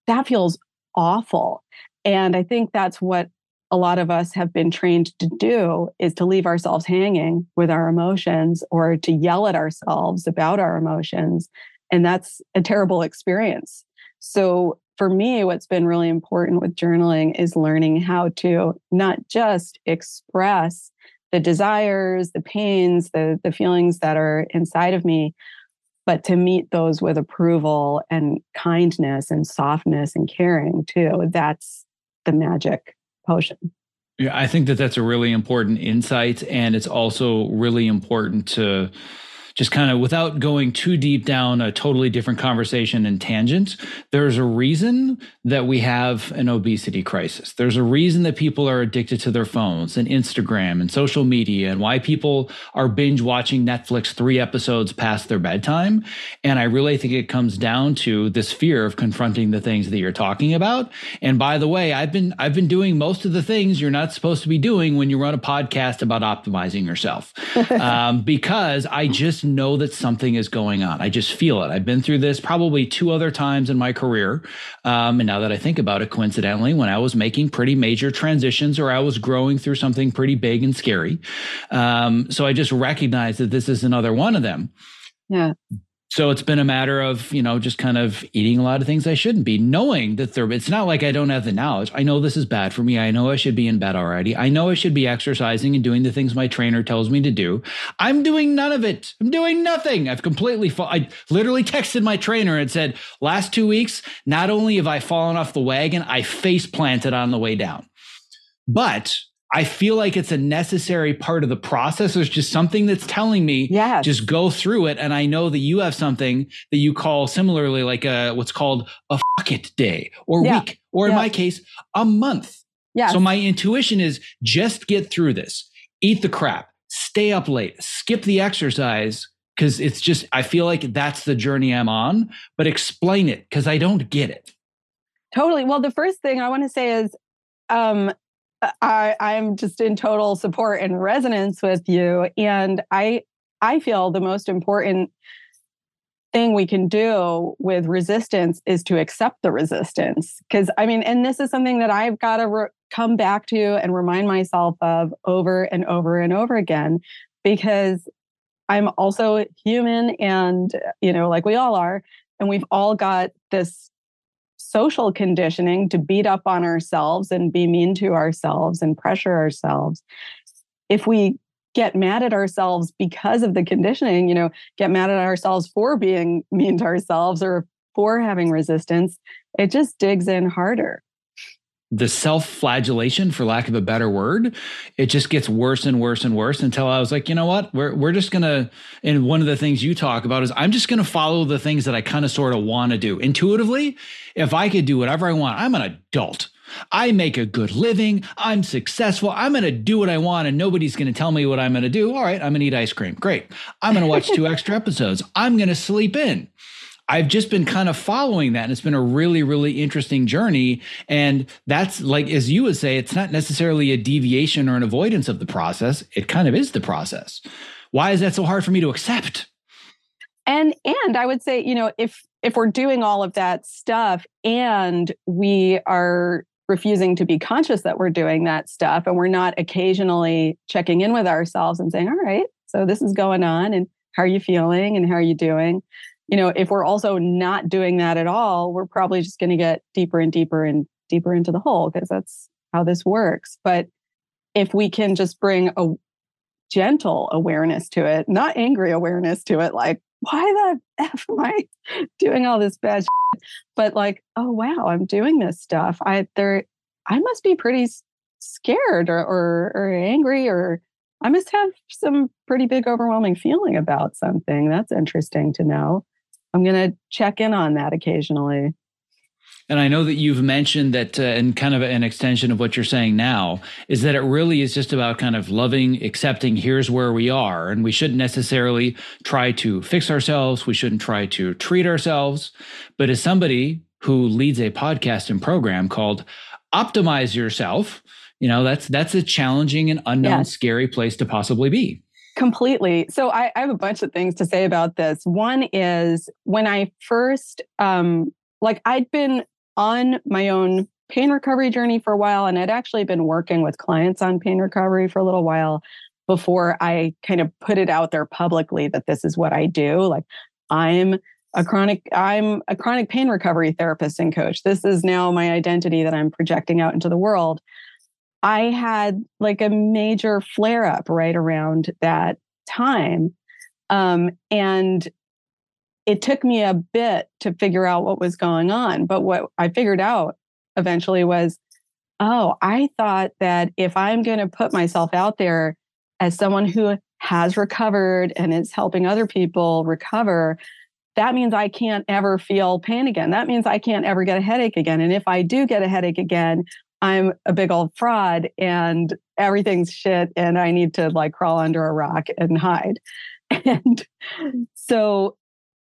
That feels awful. And I think that's what a lot of us have been trained to do is to leave ourselves hanging with our emotions or to yell at ourselves about our emotions. And that's a terrible experience. So for me, what's been really important with journaling is learning how to not just express the desires, the pains, the, the feelings that are inside of me, but to meet those with approval and kindness and softness and caring too. That's the magic potion. Yeah, I think that that's a really important insight. And it's also really important to just kind of without going too deep down a totally different conversation and tangent, there's a reason that we have an obesity crisis. There's a reason that people are addicted to their phones and Instagram and social media and why people are binge watching Netflix three episodes past their bedtime. And I really think it comes down to this fear of confronting the things that you're talking about. And by the way, I've been I've been doing most of the things you're not supposed to be doing when you run a podcast about optimizing yourself. *laughs* um, because I just know that something is going on. I just feel it. I've been through this probably two other times in my career. Um, and now that I think about it, coincidentally, when I was making pretty major transitions or I was growing through something pretty big and scary. Um, so I just recognized that this is another one of them. Yeah so it's been a matter of you know just kind of eating a lot of things i shouldn't be knowing that there it's not like i don't have the knowledge. I know this is bad for me. I know i should be in bed already. I know i should be exercising and doing the things my trainer tells me to do. I'm doing none of it. I'm doing nothing. I've completely fa- i literally texted my trainer and said last two weeks not only have i fallen off the wagon i face planted on the way down. But I feel like it's a necessary part of the process. There's just something that's telling me, yeah, just go through it. And I know that you have something that you call similarly like a what's called a fuck it day or yeah. week, or yeah. in my case, a month. Yeah. So my intuition is just get through this, eat the crap, stay up late, skip the exercise. Cause it's just, I feel like that's the journey I'm on, but explain it because I don't get it. Totally. Well, the first thing I want to say is um, Uh, I, I'm just in total support and resonance with you. And I I feel the most important thing we can do with resistance is to accept the resistance. Because I mean, and this is something that I've got to re- come back to and remind myself of over and over and over again, because I'm also human and, you know, like we all are. And we've all got this social conditioning to beat up on ourselves and be mean to ourselves and pressure ourselves. If we get mad at ourselves because of the conditioning, you know, get mad at ourselves for being mean to ourselves or for having resistance, it just digs in harder the self-flagellation for lack of a better word it just gets worse and worse and worse until i was like you know what we're, we're just gonna and one of the things you talk about is i'm just gonna follow the things that i kind of sort of want to do intuitively if i could do whatever i want i'm an adult I make a good living. I'm successful. I'm going to do what I want and nobody's going to tell me what I'm going to do. All right, I'm going to eat ice cream. Great. I'm going to watch two *laughs* extra episodes. I'm going to sleep in. I've just been kind of following that. And it's been a really, really interesting journey. And that's like, as you would say, it's not necessarily a deviation or an avoidance of the process. It kind of is the process. Why is that so hard for me to accept? And and I would say, you know, if if we're doing all of that stuff and we are refusing to be conscious that we're doing that stuff and we're not occasionally checking in with ourselves and saying, all right, so this is going on and how are you feeling and how are you doing? You know, if we're also not doing that at all, we're probably just going to get deeper and deeper and deeper into the hole because that's how this works. But if we can just bring a gentle awareness to it, not angry awareness to it, like, why the *laughs* F am I doing all this bad shit? But like, oh wow, I'm doing this stuff. I there I must be pretty scared or, or, or angry or I must have some pretty big overwhelming feeling about something. That's interesting to know. I'm going to check in on that occasionally. And I know that you've mentioned that, uh, and kind of an extension of what you're saying now, is that it really is just about kind of loving, accepting, here's where we are. And we shouldn't necessarily try to fix ourselves. We shouldn't try to treat ourselves. But as somebody who leads a podcast and program called Optimize Yourself, you know, that's that's a challenging and unknown, yes. scary place to possibly be. Completely. So I, I, have a bunch of things to say about this. One is when I first, um, like I'd been on my own pain recovery journey for a while, and I'd actually been working with clients on pain recovery for a little while before I kind of put it out there publicly that this is what I do. Like I'm a chronic I'm a chronic pain recovery therapist and coach. This is now my identity that I'm projecting out into the world. I had like a major flare up right around that time. Um, and it took me a bit to figure out what was going on. But what I figured out eventually was oh, I thought that if I'm going to put myself out there as someone who has recovered and is helping other people recover, that means I can't ever feel pain again. That means I can't ever get a headache again. And if I do get a headache again, I'm a big old fraud and everything's shit and I need to like crawl under a rock and hide. *laughs* And so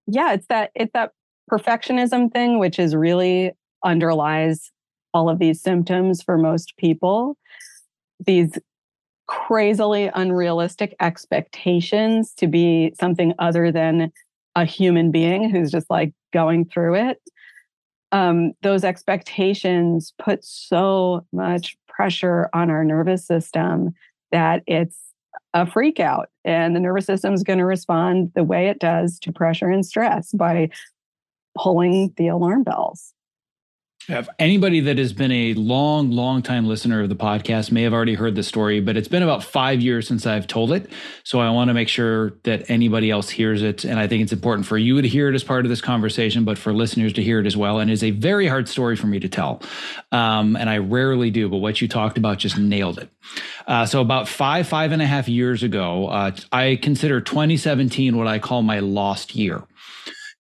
yeah, it's that it's that perfectionism thing, which is really underlies all of these symptoms for most people. These crazily unrealistic expectations to be something other than a human being who's just like going through it. Um, those expectations put so much pressure on our nervous system that it's a freak out and the nervous system is going to respond the way it does to pressure and stress by pulling the alarm bells if anybody that has been a long, long time listener of the podcast may have already heard the story, but it's been about five years since I've told it. So I want to make sure that anybody else hears it. And I think it's important for you to hear it as part of this conversation, but for listeners to hear it as well. And it's a very hard story for me to tell. Um, and I rarely do, but what you talked about just nailed it. Uh, so about five, five and a half years ago, uh, I consider 2017 what I call my lost year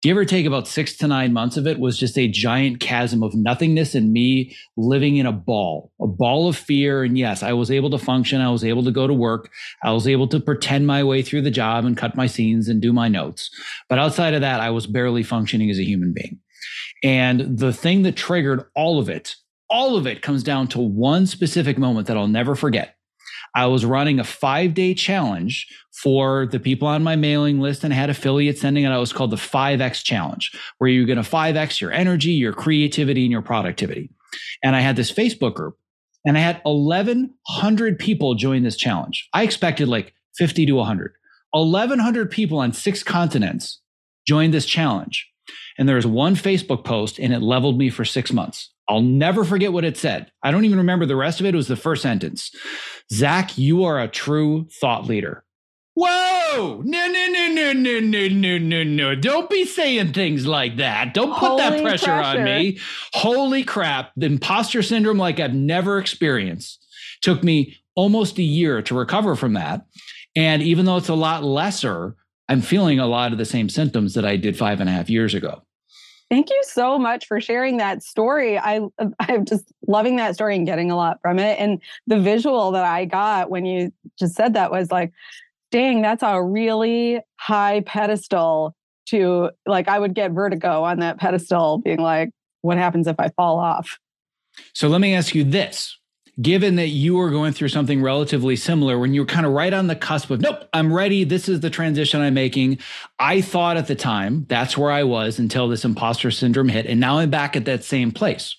give or take about six to nine months of it was just a giant chasm of nothingness and me living in a ball, a ball of fear. And yes, I was able to function. I was able to go to work. I was able to pretend my way through the job and cut my scenes and do my notes. But outside of that, I was barely functioning as a human being. And the thing that triggered all of it, all of it comes down to one specific moment that I'll never forget. I was running a five day challenge for the people on my mailing list and I had affiliates sending it out. It was called the 5X challenge, where you're going to 5X your energy, your creativity, and your productivity. And I had this Facebook group and I had 1,100 people join this challenge. I expected like 50 to 100. 1,100 people on six continents joined this challenge. And there was one Facebook post and it leveled me for six months. I'll never forget what it said. I don't even remember the rest of it. It was the first sentence. Zach, you are a true thought leader. Whoa! No, no, no, no, no, no, no, no, no. Don't be saying things like that. Don't put Holy that pressure, pressure on me. Holy crap. The imposter syndrome, like I've never experienced, took me almost a year to recover from that. And even though it's a lot lesser, I'm feeling a lot of the same symptoms that I did five and a half years ago. Thank you so much for sharing that story. I *laughs* I'm just loving that story and getting a lot from it. And the visual that I got when you just said that was like, dang, that's a really high pedestal to like I would get vertigo on that pedestal, being like, what happens if I fall off? So let me ask you this given that you were going through something relatively similar when you were kind of right on the cusp of nope i'm ready. This is the transition i'm making. I thought at the time that's where i was until this imposter syndrome hit and now i'm back at that same place.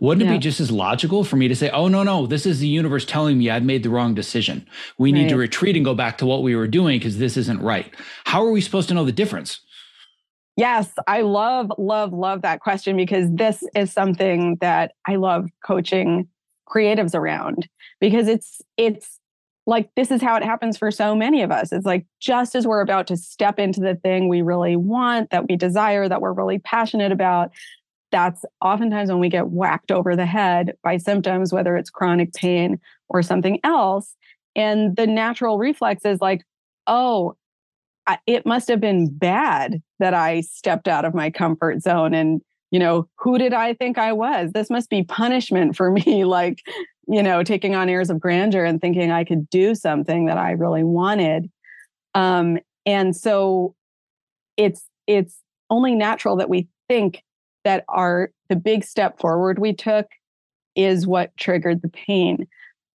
Wouldn't yeah. it be just as logical for me to say oh no no this is the universe telling me i've made the wrong decision. We need to retreat and go back to what we were doing because this isn't right. How are we supposed to know the difference? Yes, I love, love, love that question because this is something that I love coaching creatives around because it's it's like this is how it happens for so many of us. It's like just as we're about to step into the thing we really want that we desire that we're really passionate about that's oftentimes when we get whacked over the head by symptoms whether it's chronic pain or something else. And the natural reflex is like oh it must have been bad that i stepped out of my comfort zone and you know, who did I think I was? This must be punishment for *laughs* me, like, you know, taking on airs of grandeur and thinking I could do something that I really wanted. Um, and so it's it's only natural that we think that our the big step forward we took is what triggered the pain.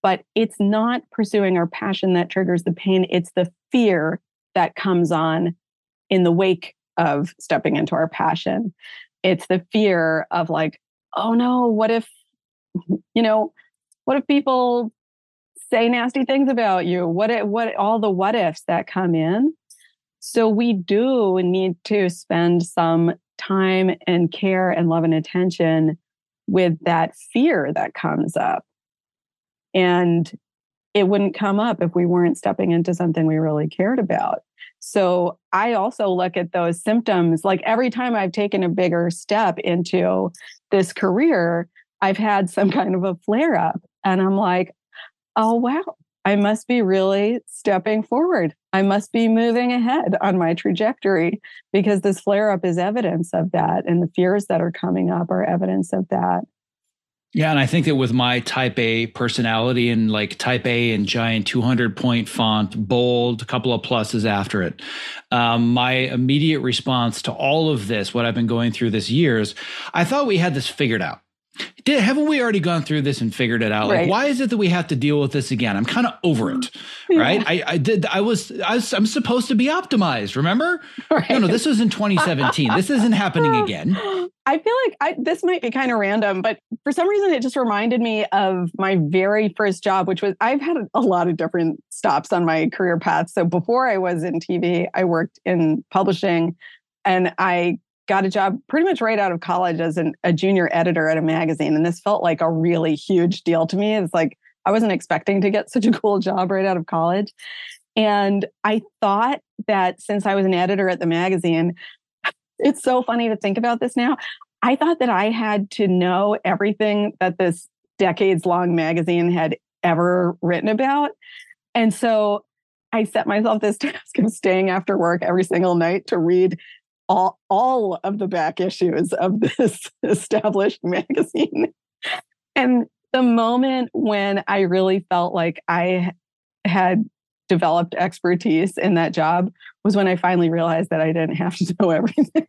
But it's not pursuing our passion that triggers the pain. It's the fear that comes on in the wake of stepping into our passion. It's the fear of like, oh no, what if, *laughs* you know, what if people say nasty things about you? What if, what all the what ifs that come in? So we do need to spend some time and care and love and attention with that fear that comes up. And it wouldn't come up if we weren't stepping into something we really cared about. So I also look at those symptoms like every time I've taken a bigger step into this career, I've had some kind of a flare up. And I'm like, oh, wow, I must be really stepping forward. I must be moving ahead on my trajectory because this flare up is evidence of that. And the fears that are coming up are evidence of that. Yeah, and I think that with my type A personality and like type A and giant 200 point font, bold, a couple of pluses after it, um, my immediate response to all of this, what I've been going through this years, I thought we had this figured out. Did, haven't we already gone through this and figured it out? Right. Like, why is it that we have to deal with this again? I'm kind of over it, yeah. right? I, I, did. I was, I was. I'm supposed to be optimized. Remember? Right. No, no. This was in 2017. this isn't happening *laughs* again. I feel like I, this might be kind of random, but for some reason, it just reminded me of my very first job, which was I've had a lot of different stops on my career path. So before I was in TV, I worked in publishing, and I got a job pretty much right out of college as an, a junior editor at a magazine. And this felt like a really huge deal to me. It's like I wasn't expecting to get such a cool job right out of college. And I thought that since I was an editor at the magazine, *laughs* it's so funny to think about this now. I thought that I had to know everything that this decades long magazine had ever written about. And so I set myself this *laughs* task of staying after work every single night to read all, all of the back issues of this *laughs* established magazine. And the moment when I really felt like I had developed expertise in that job was when I finally realized that I didn't have to *laughs* know everything.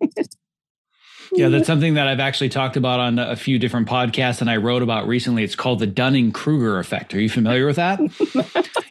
Yeah, that's *laughs* something that I've actually talked about on a few different podcasts and I wrote about recently. It's called the Dunning Kruger effect. Are you familiar with that?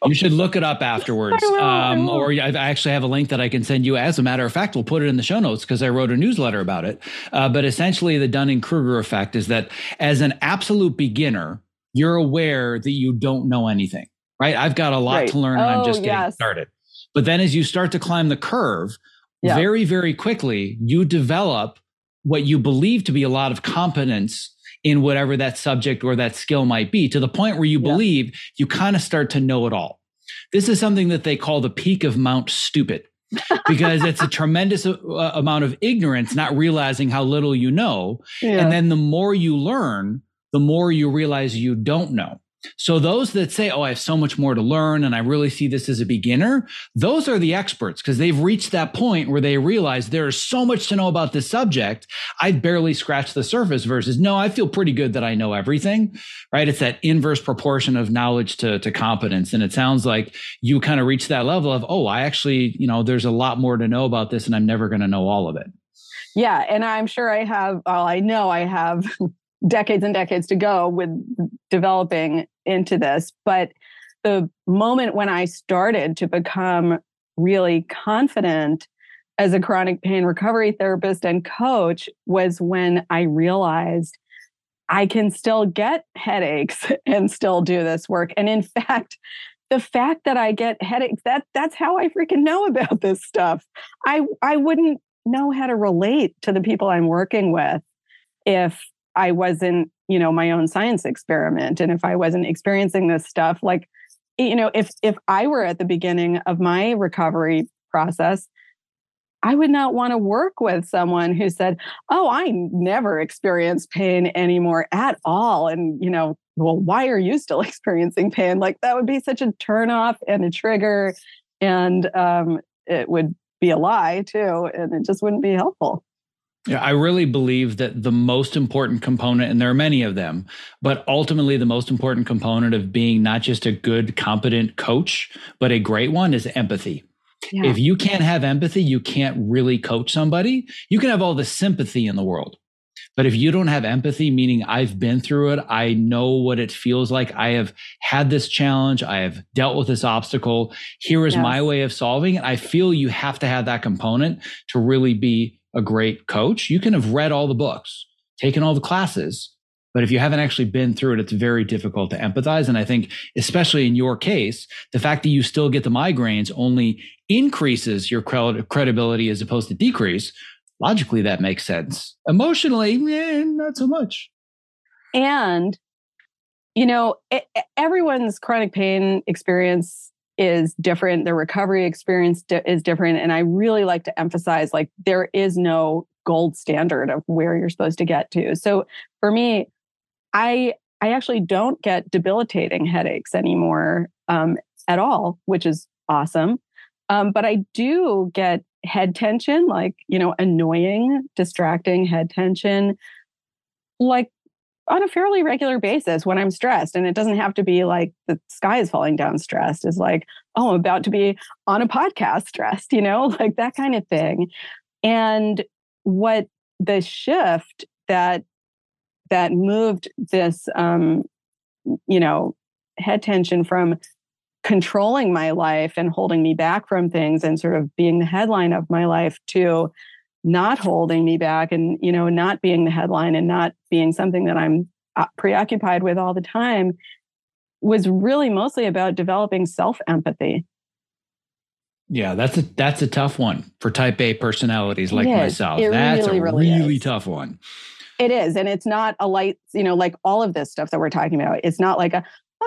you should look it up afterwards. I will, um, I or I actually have a link that I can send you. As a matter of fact, we'll put it in the show notes because I wrote a newsletter about it. Uh, but essentially, the Dunning Kruger effect is that as an absolute beginner, you're aware that you don't know anything, right? I've got a lot right. to learn and oh, I'm just getting yes. started. But then as you start to climb the curve, yeah. very, very quickly, you develop what you believe to be a lot of competence in whatever that subject or that skill might be to the point where you yeah. believe you kind of start to know it all. This is something that they call the peak of Mount Stupid because it's a *laughs* tremendous uh, amount of ignorance, not realizing how little you know. Yeah. And then the more you learn, the more you realize you don't know. So those that say, "Oh, I have so much more to learn and I really see this as a beginner," those are the experts because they've reached that point where they realize there is so much to know about this subject. I've barely scratched the surface versus, "No, I feel pretty good that I know everything." Right? It's that inverse proportion of knowledge to to competence and it sounds like you kind of reach that level of, "Oh, I actually, you know, there's a lot more to know about this and I'm never going to know all of it." Yeah, and I'm sure I have well, I know I have decades and decades to go with developing into this. But the moment when I started to become really confident as a chronic pain recovery therapist and coach was when I realized I can still get headaches *laughs* and still do this work. And in fact, the fact that I get headaches, that that's how I freaking know about this stuff. I I wouldn't know how to relate to the people I'm working with if I wasn't, you know, my own science experiment and if I wasn't experiencing this stuff like you know, if if I were at the beginning of my recovery process, I would not want to work with someone who said, "Oh, I never experience pain anymore at all." And, you know, well, why are you still *laughs* experiencing pain? Like that would be such a turnoff and a trigger and um, it would be a lie too and it just wouldn't be helpful. Yeah, I really believe that the most important component, and there are many of them, but ultimately the most important component of being not just a good, competent coach, but a great one is empathy. Yeah. If you can't have empathy, you can't really coach somebody. You can have all the sympathy in the world. But if you don't have empathy, meaning I've been through it, I know what it feels like. I have had this challenge. I have dealt with this obstacle. Here is yes. my way of solving it. I feel you have to have that component to really be a great coach. You can have read all the books, taken all the classes, but if you haven't actually been through it, it's very difficult to empathize. And I think, especially in your case, the fact that you still get the migraines only increases your credibility as opposed to decrease, logically that makes sense. Emotionally, eh, not so much. And you know, it, everyone's chronic pain experience is different. the recovery experience is different, and I really like to emphasize like there is no gold standard of where you're supposed to get to. So for me, I I actually don't get debilitating headaches anymore um, at all, which is awesome. Um, but I do get head tension, like, you know, annoying, distracting head tension, like on a fairly regular basis when I'm stressed. And it doesn't have to be like the sky is falling down stressed. is like, oh, I'm about to be on a podcast stressed, you know, *laughs* like that kind of thing. And what the shift that that moved this um, you know head tension from controlling my life and holding me back from things and sort of being the headline of my life to not holding me back and you know not being the headline and not being something that i'm uh, preoccupied with all the time was really mostly about developing self empathy yeah that's a that's a tough one for type a personalities like myself it that's really, a really, really tough one it is and it's not a light you know like all of this stuff that we're talking about it's not like a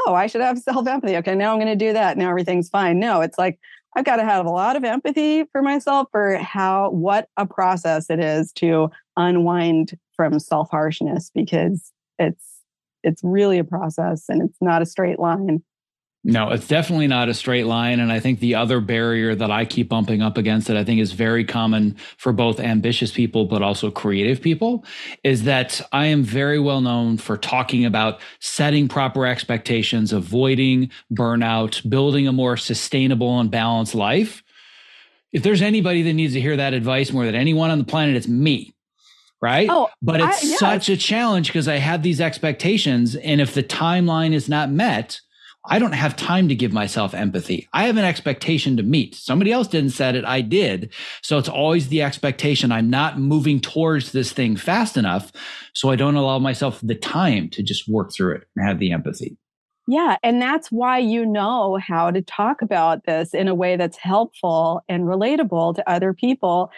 oh, I should have self empathy. Okay, now I'm going to do that. Now everything's fine. No, it's like I've got to have a lot of empathy for myself for how, what a process it is to unwind from self harshness because it's, it's really a process and it's not a straight line. No, it's definitely not a straight line. And I think the other barrier that I keep bumping up against that I think is very common for both ambitious people, but also creative people, is that I am very well known for talking about setting proper expectations, avoiding burnout, building a more sustainable and balanced life. If there's anybody that needs to hear that advice more than anyone on the planet, it's me right? Oh, but it's I, yeah. such a challenge because I have these expectations. And if the timeline is not met, I don't have time to give myself empathy. I have an expectation to meet. Somebody else didn't set it, I did. So it's always the expectation I'm not moving towards this thing fast enough. So I don't allow myself the time to just work through it and have the empathy. Yeah. And that's why you know how to talk about this in a way that's helpful and relatable to other people.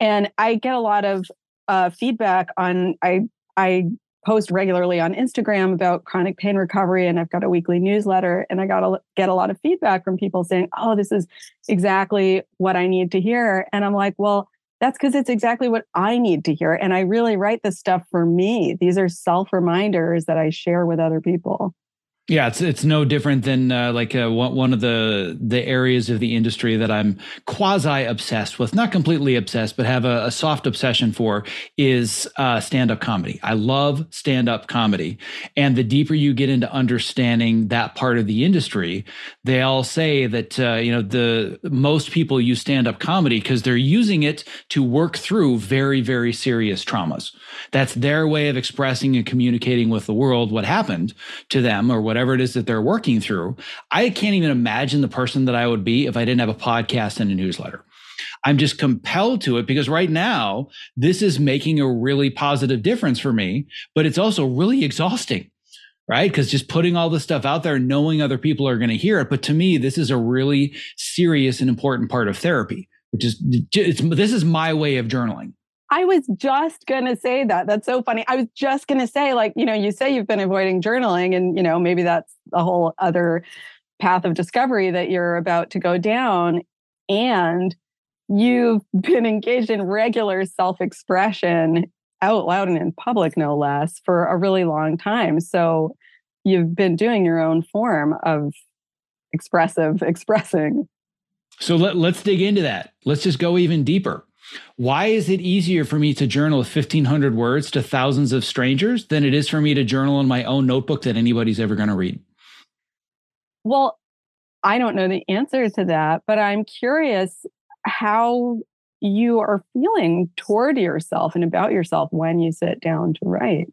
And I get a lot of uh, feedback on, I, I post regularly on Instagram about chronic pain recovery and I've got a weekly newsletter and I got to get a lot of feedback from people saying, "Oh, this is exactly what I need to hear." And I'm like, "Well, that's because it's exactly what I need to hear and I really write this stuff for me. These are self-reminders that I share with other people." Yeah, it's it's no different than uh, like uh, one of the the areas of the industry that I'm quasi obsessed with, not completely obsessed, but have a, a soft obsession for is uh, stand up comedy. I love stand up comedy, and the deeper you get into understanding that part of the industry, they all say that uh, you know the most people use stand up comedy because they're using it to work through very very serious traumas. That's their way of expressing and communicating with the world what happened to them or what whatever it is that they're working through. I can't even imagine the person that I would be if I didn't have a podcast and a newsletter. I'm just compelled to it because right now, this is making a really positive difference for me, but it's also really exhausting right? Because just putting all this stuff out there, knowing other people are going to hear it. But to me, this is a really serious and important part of therapy, which is this is my way of journaling. I was just going to say that. That's so funny. I was just going to say, like, you know, you say you've been avoiding journaling, and, you know, maybe that's a whole other path of discovery that you're about to go down. And you've been engaged in regular self expression out loud and in public, no less, for a really long time. So you've been doing your own form of expressive *laughs* expressing. So let, let's dig into that. Let's just go even deeper Why is it easier for me to journal 1500 words to thousands of strangers than it is for me to journal in my own notebook that anybody's ever going to read? Well, I don't know the answer to that, but I'm curious how you are feeling toward yourself and about yourself when you sit down to write.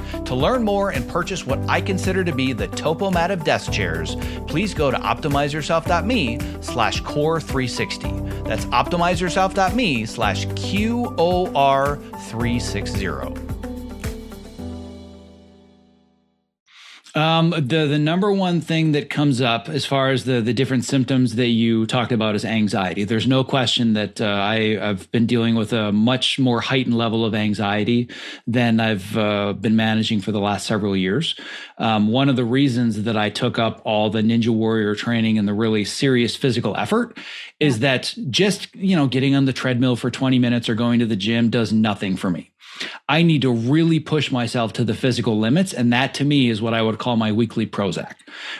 To learn more and purchase what I consider to be the Topomat of desk chairs, please go to optimizeyourself.me slash QOR360. That's optimizeyourself.me slash QOR360. Um, the the number one thing that comes up as far as the the different symptoms that you talked about is anxiety. There's no question that uh, I have been dealing with a much more heightened level of anxiety than I've uh, been managing for the last several years. Um, one of the reasons that I took up all the Ninja Warrior training and the really serious physical effort is that just you know getting on the treadmill for 20 minutes or going to the gym does nothing for me. I need to really push myself to the physical limits. And that to me is what I would call my weekly Prozac.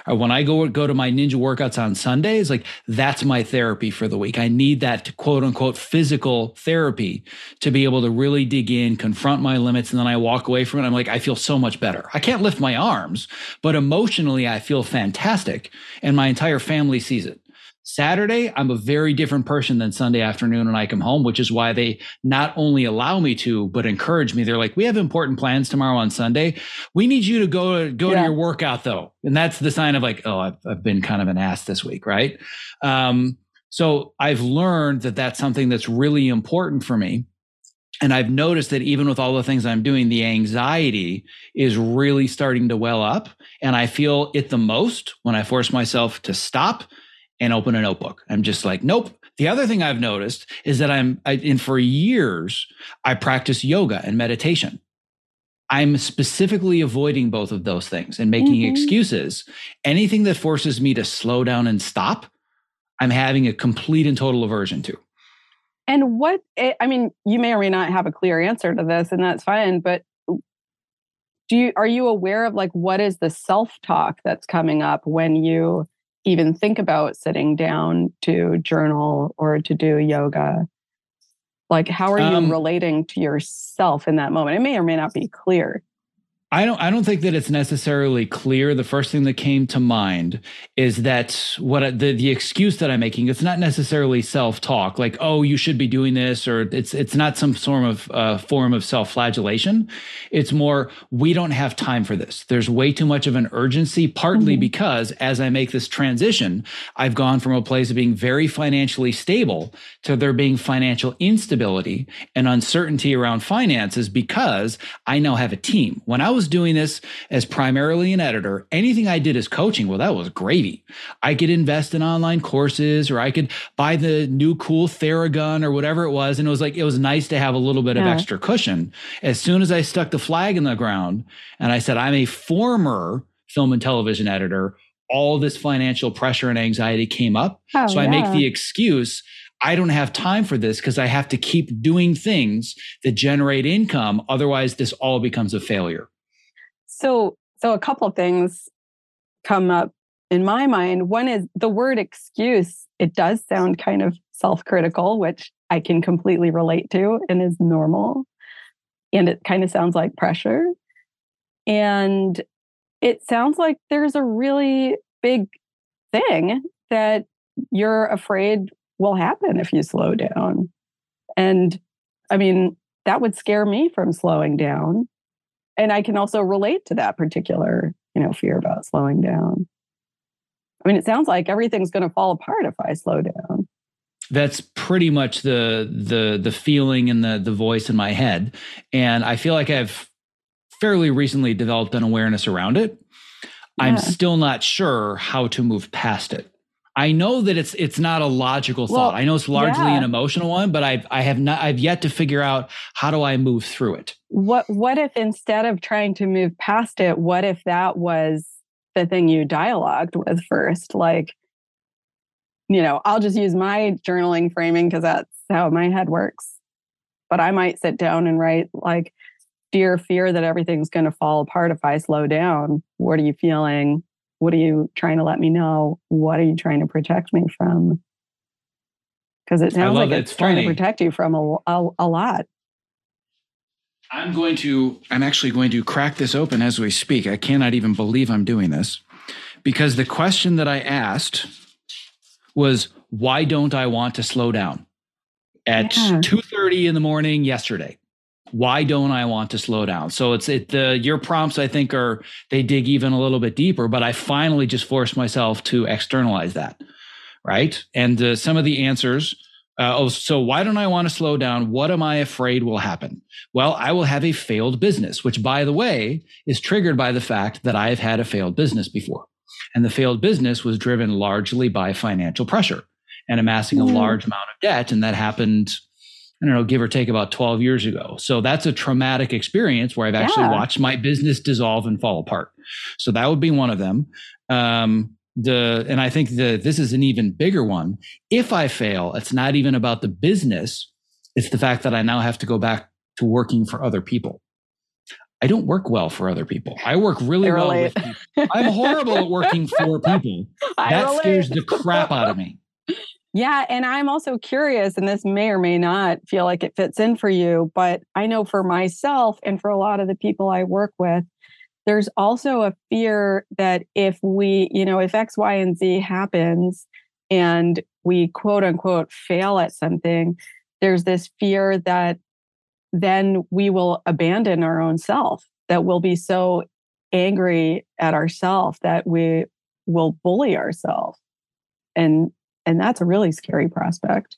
Uh, when I go, go to my ninja workouts on Sundays, like that's my therapy for the week. I need that quote unquote physical therapy to be able to really dig in, confront my limits. And then I walk away from it. I'm like, I feel so much better. I can't lift my arms, but emotionally, I feel fantastic. And my entire family sees it. Saturday, I'm a very different person than Sunday afternoon when I come home, which is why they not only allow me to, but encourage me. They're like, "We have important plans tomorrow on Sunday. We need you to go to go yeah. to your workout though," and that's the sign of like, "Oh, I've, I've been kind of an ass this week, right?" Um, so I've learned that that's something that's really important for me. And I've noticed that even with all the things I'm doing, the anxiety is really starting to well up. And I feel it the most when I force myself to stop and open a notebook. I'm just like, nope. The other thing I've noticed is that I'm, I, and for years, I practice yoga and meditation. I'm specifically avoiding both of those things and making mm-hmm. excuses. Anything that forces me to slow down and stop, I'm having a complete and total aversion to. And what, eh, I mean, you may or may not have a clear answer to this, and that's fine, but do you, are you aware of like what is the self talk that's coming up when you even think about sitting down to journal or to do yoga? Like, how are you um, relating to yourself in that moment? It may or may not be clear. I don't I don't think that it's necessarily clear. The first thing that came to mind is that what I, the the excuse that I'm making it's not necessarily self-talk like oh you should be doing this or it's it's not some form of uh, form of self-flagellation. It's more we don't have time for this. There's way too much of an urgency partly mm-hmm. because as I make this transition I've gone from a place of being very financially stable to there being financial instability and uncertainty around finances because I now have a team. When I was was doing this as primarily an editor, anything I did as coaching, well, that was gravy. I could invest in online courses or I could buy the new cool Theragun or whatever it was. And it was like, it was nice to have a little bit yeah. of extra cushion. As soon as I stuck the flag in the ground and I said, I'm a former film and television editor, all this financial pressure and anxiety came up. Oh, so I make the excuse I don't have time for this because I have to keep doing things that generate income. Otherwise, this all becomes a failure. So, so a couple things. come up in my mind. One is the word excuse. It does sound kind of self critical, which I can completely relate to and is normal. And it kind of sounds like pressure. And it sounds like there's a really big thing that you're afraid will happen if you slow down. And I mean, that would scare me from slowing down. And I can also relate to that particular, you know, fear about slowing down. I mean, it sounds like everything's going to fall apart if I slow down. That's pretty much the the the feeling and the the voice in my head, and I feel like I've fairly recently developed an awareness around it. Yeah. I'm still not sure how to move past it. I know that it's it's not a logical well, thought. I know it's largely yeah. an emotional one, but I've I have not I've yet to figure out how do I move through it. What what if instead of trying to move past it, what if that was the thing you dialogued with first? Like, you know, I'll just use my journaling framing because that's how my head works. But I might sit down and write like, dear fear that everything's going to fall apart if I slow down. What are you feeling? What are you trying to let me know? What are you trying to protect me from? Because it sounds like it's, it's trying to protect you from a, a, a lot. I'm going to, I'm actually going to crack this open as we speak. I cannot even believe I'm doing this because the question that I asked was, why don't I want to slow down? At yeah. 2.30 in the morning yesterday why don't I want to slow down? So it's it the your prompts I think are they dig even a little bit deeper, but I finally just forced myself to externalize that, right? And uh, some of the answers. Uh, oh, so why don't I want to slow down? What am I afraid will happen? Well, I will have a failed business, which, by the way, is triggered by the fact that I have had a failed business before. And the failed business was driven largely by financial pressure and amassing a large amount of debt. And that happened I don't know, give or take about 12 years ago. So that's a traumatic experience where I've actually yeah. watched my business dissolve and fall apart. So that would be one of them. Um, the and I think that this is an even bigger one. If I fail, it's not even about the business; it's the fact that I now have to go back to working for other people. I don't work well for other people. I work really well with people. I'm horrible at working for people. *laughs* That scares the crap out of me. Yeah. And I'm also curious, and this may or may not feel like it fits in for you, but I know for myself and for a lot of the people I work with, there's also a fear that if we, you know, if X, Y, and Z happens and we quote unquote fail at something, there's this fear that then we will abandon our own self, that we'll be so angry at ourselves that we will bully ourselves. And and that's a really scary prospect.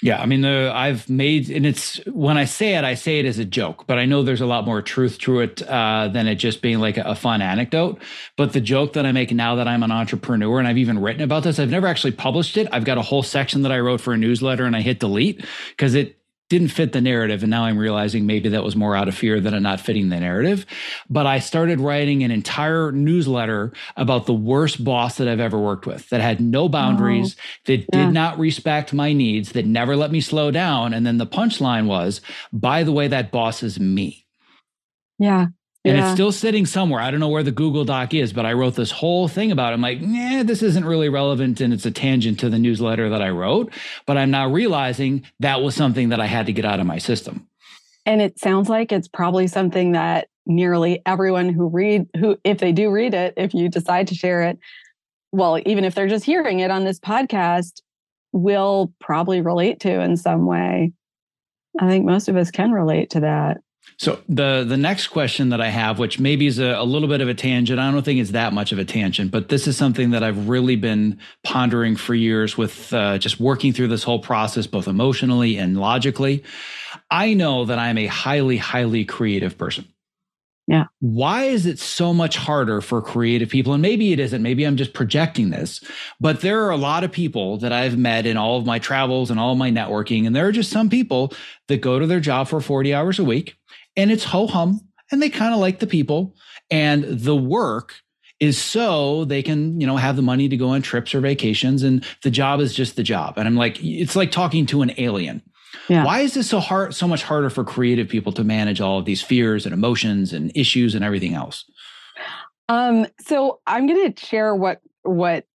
Yeah, I mean, the, I've made, and it's when I say it, I say it as a joke, but I know there's a lot more truth to it uh, than it just being like a, a, fun anecdote. But the joke that I make now that I'm an entrepreneur, and I've even written about this, I've never actually published it. I've got a whole section that I wrote for a newsletter, and I hit delete because it didn't fit the narrative. And now I'm realizing maybe that was more out of fear than it not fitting the narrative. But I started writing an entire newsletter about the worst boss that I've ever worked with that had no boundaries, oh, that yeah. did not respect my needs, that never let me slow down. And then the punchline was, by the way, that boss is me. Yeah and yeah. it's still sitting somewhere. I don't know where the Google Doc is, but I wrote this whole thing about it. I'm like, nah, this isn't really relevant. And it's a tangent to the newsletter that I wrote. But I'm now realizing that was something that I had to get out of my system. And it sounds like it's probably something that nearly everyone who read, who, if they do read it, if you decide to share it, well, even if they're just hearing it on this podcast, will probably relate to in some way. I think most of us can relate to that. So the the next question that I have, which maybe is a, a, little bit of a tangent, I don't think it's that much of a tangent, but this is something that I've really been pondering for years with uh, just working through this whole process, both emotionally and logically. I know that I'm a highly, highly creative person. Yeah. Why is it so much harder for creative people? And maybe it isn't. Maybe I'm just projecting this, but there are a lot of people that I've met in all of my travels and all of my networking. And there are just some people that go to their job for 40 hours a week and it's ho hum and they kind of like the people and the work is so they can you know have the money to go on trips or vacations and the job is just the job and i'm like it's like talking to an alien yeah. why is this so hard so much harder for creative people to manage all of these fears and emotions and issues and everything else Um, so I'm going to share what what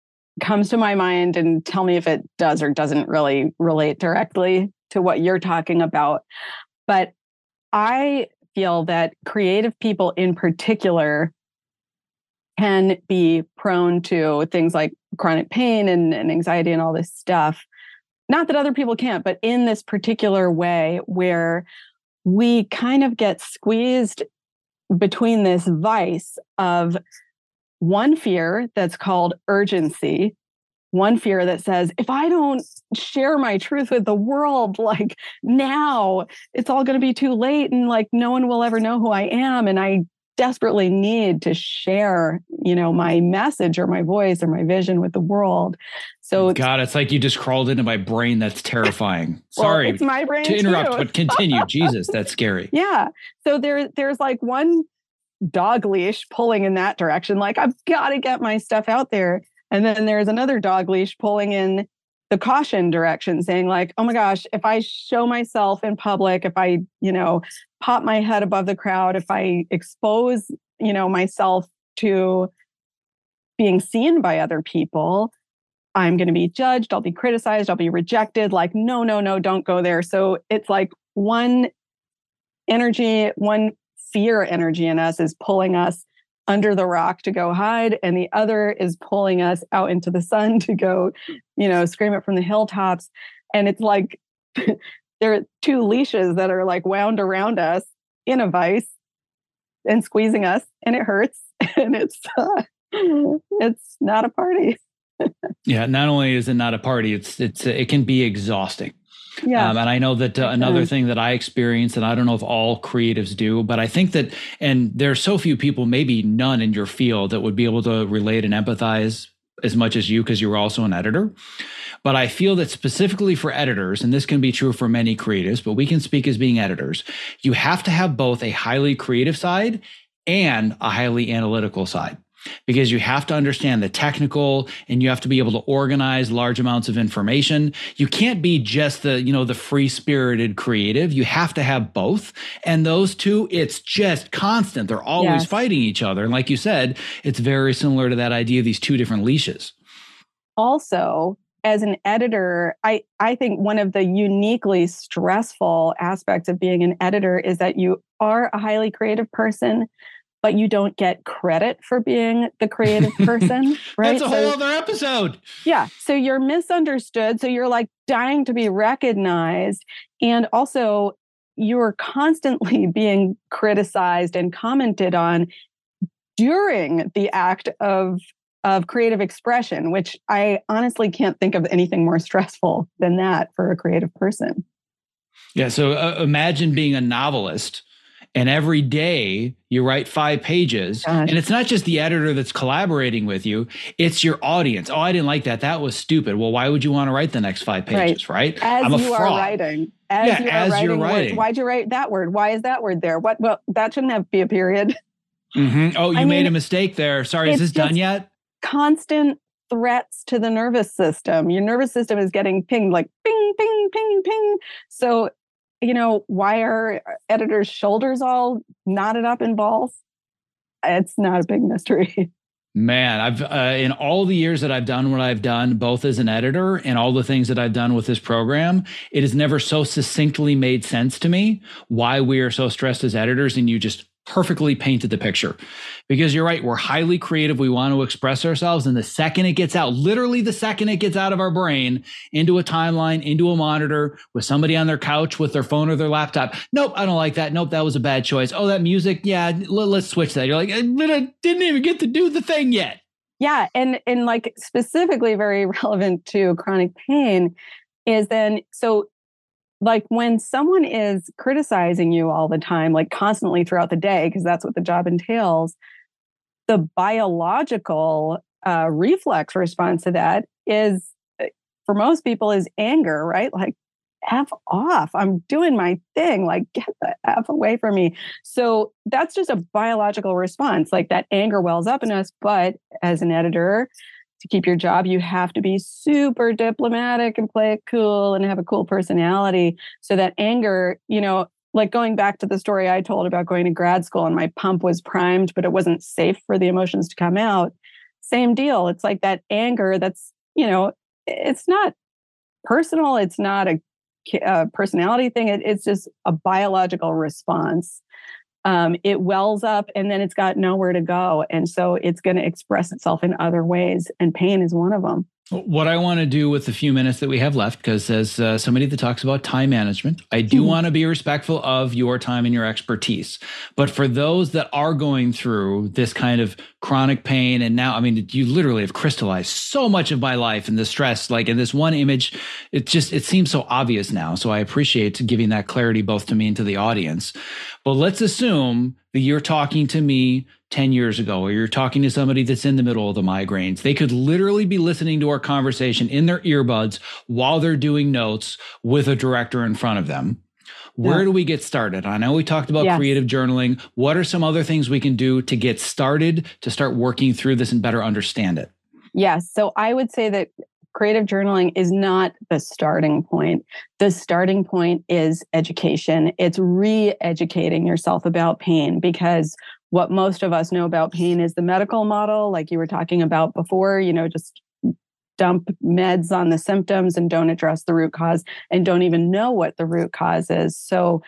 comes to my mind and tell me if it does or doesn't really relate directly to what you're talking about. But I feel that creative people in particular can be prone to things like chronic pain and, and anxiety and all this stuff. Not that other people can't, but in this particular way where we kind of get squeezed between this vice of one fear that's called urgency, one fear that says, if I don't share my truth with the world, *laughs* like now, it's all going to be too late and like no one will ever know who I am. And I desperately need to share, you know, my message or my voice or my vision with the world. So God, it's like you just crawled into my brain. That's terrifying. *laughs* Sorry, it's my brain to interrupt, too. but continue. Jesus, that's scary. *laughs* Yeah. So there, there's like one dog leash pulling in that direction. Like I've got to get my stuff out there, and then there's another dog leash pulling in the caution direction saying like oh my gosh if i show myself in public if i you know pop my head above the crowd if i expose you know myself to being seen by other people i'm going to be judged i'll be criticized i'll be rejected like no no no don't go there. So it's like one energy one fear energy in us is pulling us under the rock to go hide and the other is pulling us out into the sun *laughs* to go you know scream it from the hilltops. And it's like *laughs* there are two leashes that are like wound around us in a vice and squeezing us and it hurts *laughs* and it's uh, it's not a party. Yeah not only is it not a party it's it's it can be exhausting yeah. Um, and I know that uh, another thing that I experience, and I don't know if all creatives do, but I think that, and there's so few people, maybe none in your field that would be able to relate and empathize as much as you because you're also an editor. But I feel that specifically for editors, and this can be true for many creatives, but we can speak as being editors, you have to have both a highly creative side and a highly analytical side because you have to understand the technical and you have to be able to organize large amounts of information. You can't be just the, you know, the free-spirited creative. You have to have both. And those two, it's just constant. They're always yes. fighting each other. And like you said, it's very similar to that idea of these two different leashes. Also, as an editor, I, I think one of the uniquely stressful aspects of being an editor is that you are a highly creative person, but you don't get credit for being the creative person, *laughs* right? That's a whole so, other episode. Yeah. So you're misunderstood. So you're like dying to be recognized. And also, you're constantly *laughs* being criticized and commented on during the act of of creative expression which i honestly can't think of anything more stressful than that for a creative person yeah so uh, imagine being a novelist and every day you write five pages Gosh. and it's not just the editor that's collaborating with you it's your audience. Oh i didn't like that. That was stupid. Well why would you want to write the next five pages right, right? as I'm a you fraud. are writing as, yeah, you are as writing, you're writing. Why'd you write that word? Why is that word there? What well that shouldn't have be a period. *laughs* Mm-hmm. oh you I made mean, a mistake there. Sorry is this done yet? constant threats to the nervous system. Your nervous system is getting pinged like ping ping ping ping. So you know, why are editors' shoulders all knotted up in balls? It's not a big mystery. *laughs* Man, I've uh, in all the years that I've done what I've done, both as an editor and all the things that I've done with this program, it has never so succinctly made sense to me why we are so stressed as editors. And you just perfectly painted the picture. Because you're right we're highly creative. We want to express ourselves. And the second it gets out literally the second it gets out of our brain into a timeline into a monitor with somebody on their couch with their phone or their laptop nope i don't like that. Nope that was a bad choice. Oh that music? Yeah let's switch that. You're like i didn't even get to do the thing yet. Yeah and and like specifically very *laughs* relevant to chronic pain is then so like when someone is criticizing you all the time, like constantly throughout the day, because that's what the job entails, the biological uh, reflex response to that is, eh, for most people, is anger, right? Like, F off. I'm doing my thing. Like, get the F away from me. So that's just a biological response. Like that anger wells up in us. But as an editor, to keep your job, you have to be super diplomatic and play it cool and have a cool personality. So that anger, you know, like going back to the story I told about going to grad school and my pump was primed, but it wasn't safe for the emotions to come out. Same deal. It's like that anger that's, you know, it's not personal, it's not a, a uh, personality thing, it, it's just a biological response. Um, it wells up and then it's got nowhere to go. And so it's going to express itself in other ways, and pain is one of them. What I want to do with the few minutes that we have left, because as uh, somebody that talks about time management, I do mm-hmm. want to be respectful of your time and your expertise. But for those that are going through this kind of chronic pain, and now, I mean, you literally have crystallized so much of my life and the stress, like in this one image, it just, it seems so obvious now. So I appreciate giving that clarity both to me and to the audience. But let's assume that you're talking to me 10 years ago, or you're talking to somebody that's in the middle of the migraines. They could literally be listening to our conversation in their earbuds while they're doing notes with a director in front of them. Where yeah. do we get started? I know we talked about yes. creative journaling. What are some other things we can do to get started to start working through this and better understand it? Yes. So I would say that creative journaling is not the starting point. The starting point is education. It's re educating yourself about pain because what most of us know about pain is the medical model, like you were talking about before, you know, just dump meds on the symptoms and don't address the root cause and don't even know what the root cause is. So,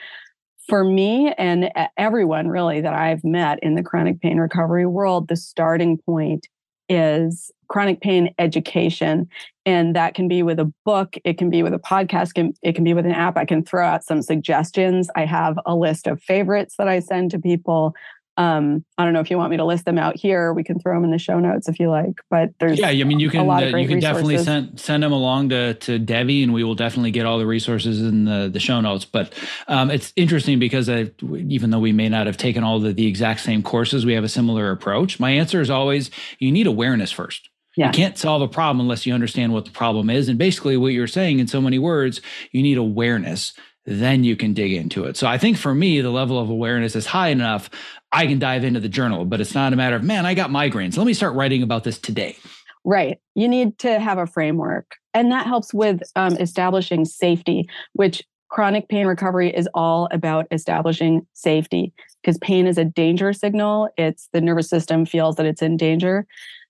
for me and everyone really that I've met in the chronic pain recovery world, the starting point is chronic pain education. And that can be with a book, it can be with a podcast, can, it can be with an app. I can throw out some suggestions. I have a list of favorites that I send to people. Um, I don't know if you want me to list them out here. We can throw them in the show notes if you like. But there's yeah, I mean you can uh, you can definitely send send them along to to Debbie, and we will definitely get all the resources in the the show notes. But um, it's interesting because I, even though we may not have taken all the the exact same courses, we have a similar approach. My answer is always you need awareness first. Yeah. You can't solve a problem unless you understand what the problem is. And basically, what you're saying in so many words, you need awareness then you can dig into it. So I think for me, the level of awareness is high enough. I can dive into the journal, but it's not a matter of, man, I got migraines. Let me start writing about this today. Right. You need to have a framework. And that helps with um, establishing safety, which chronic pain recovery is all about establishing safety because pain is a danger signal. It's the nervous system feels that it's in danger.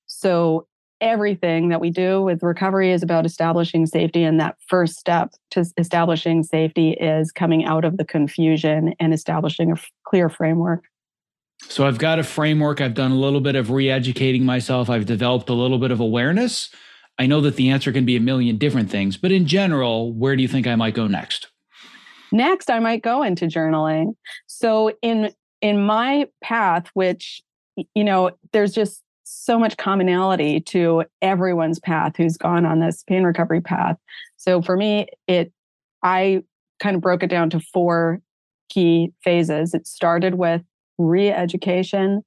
So everything that we do with recovery is about establishing safety. And that first step to establishing safety is coming out of the confusion and establishing a f- clear framework. So I've got a framework. I've done a little bit of re educating myself. I've developed a little bit of awareness. I know that the answer can be a million different things, but in general, where do you think I might go next? Next, I might go into journaling. So in in my path, which you know, there's just so much commonality to everyone's path who's gone on this pain recovery path. So for me, it I kind of broke it down to four key phases. It started with re-education.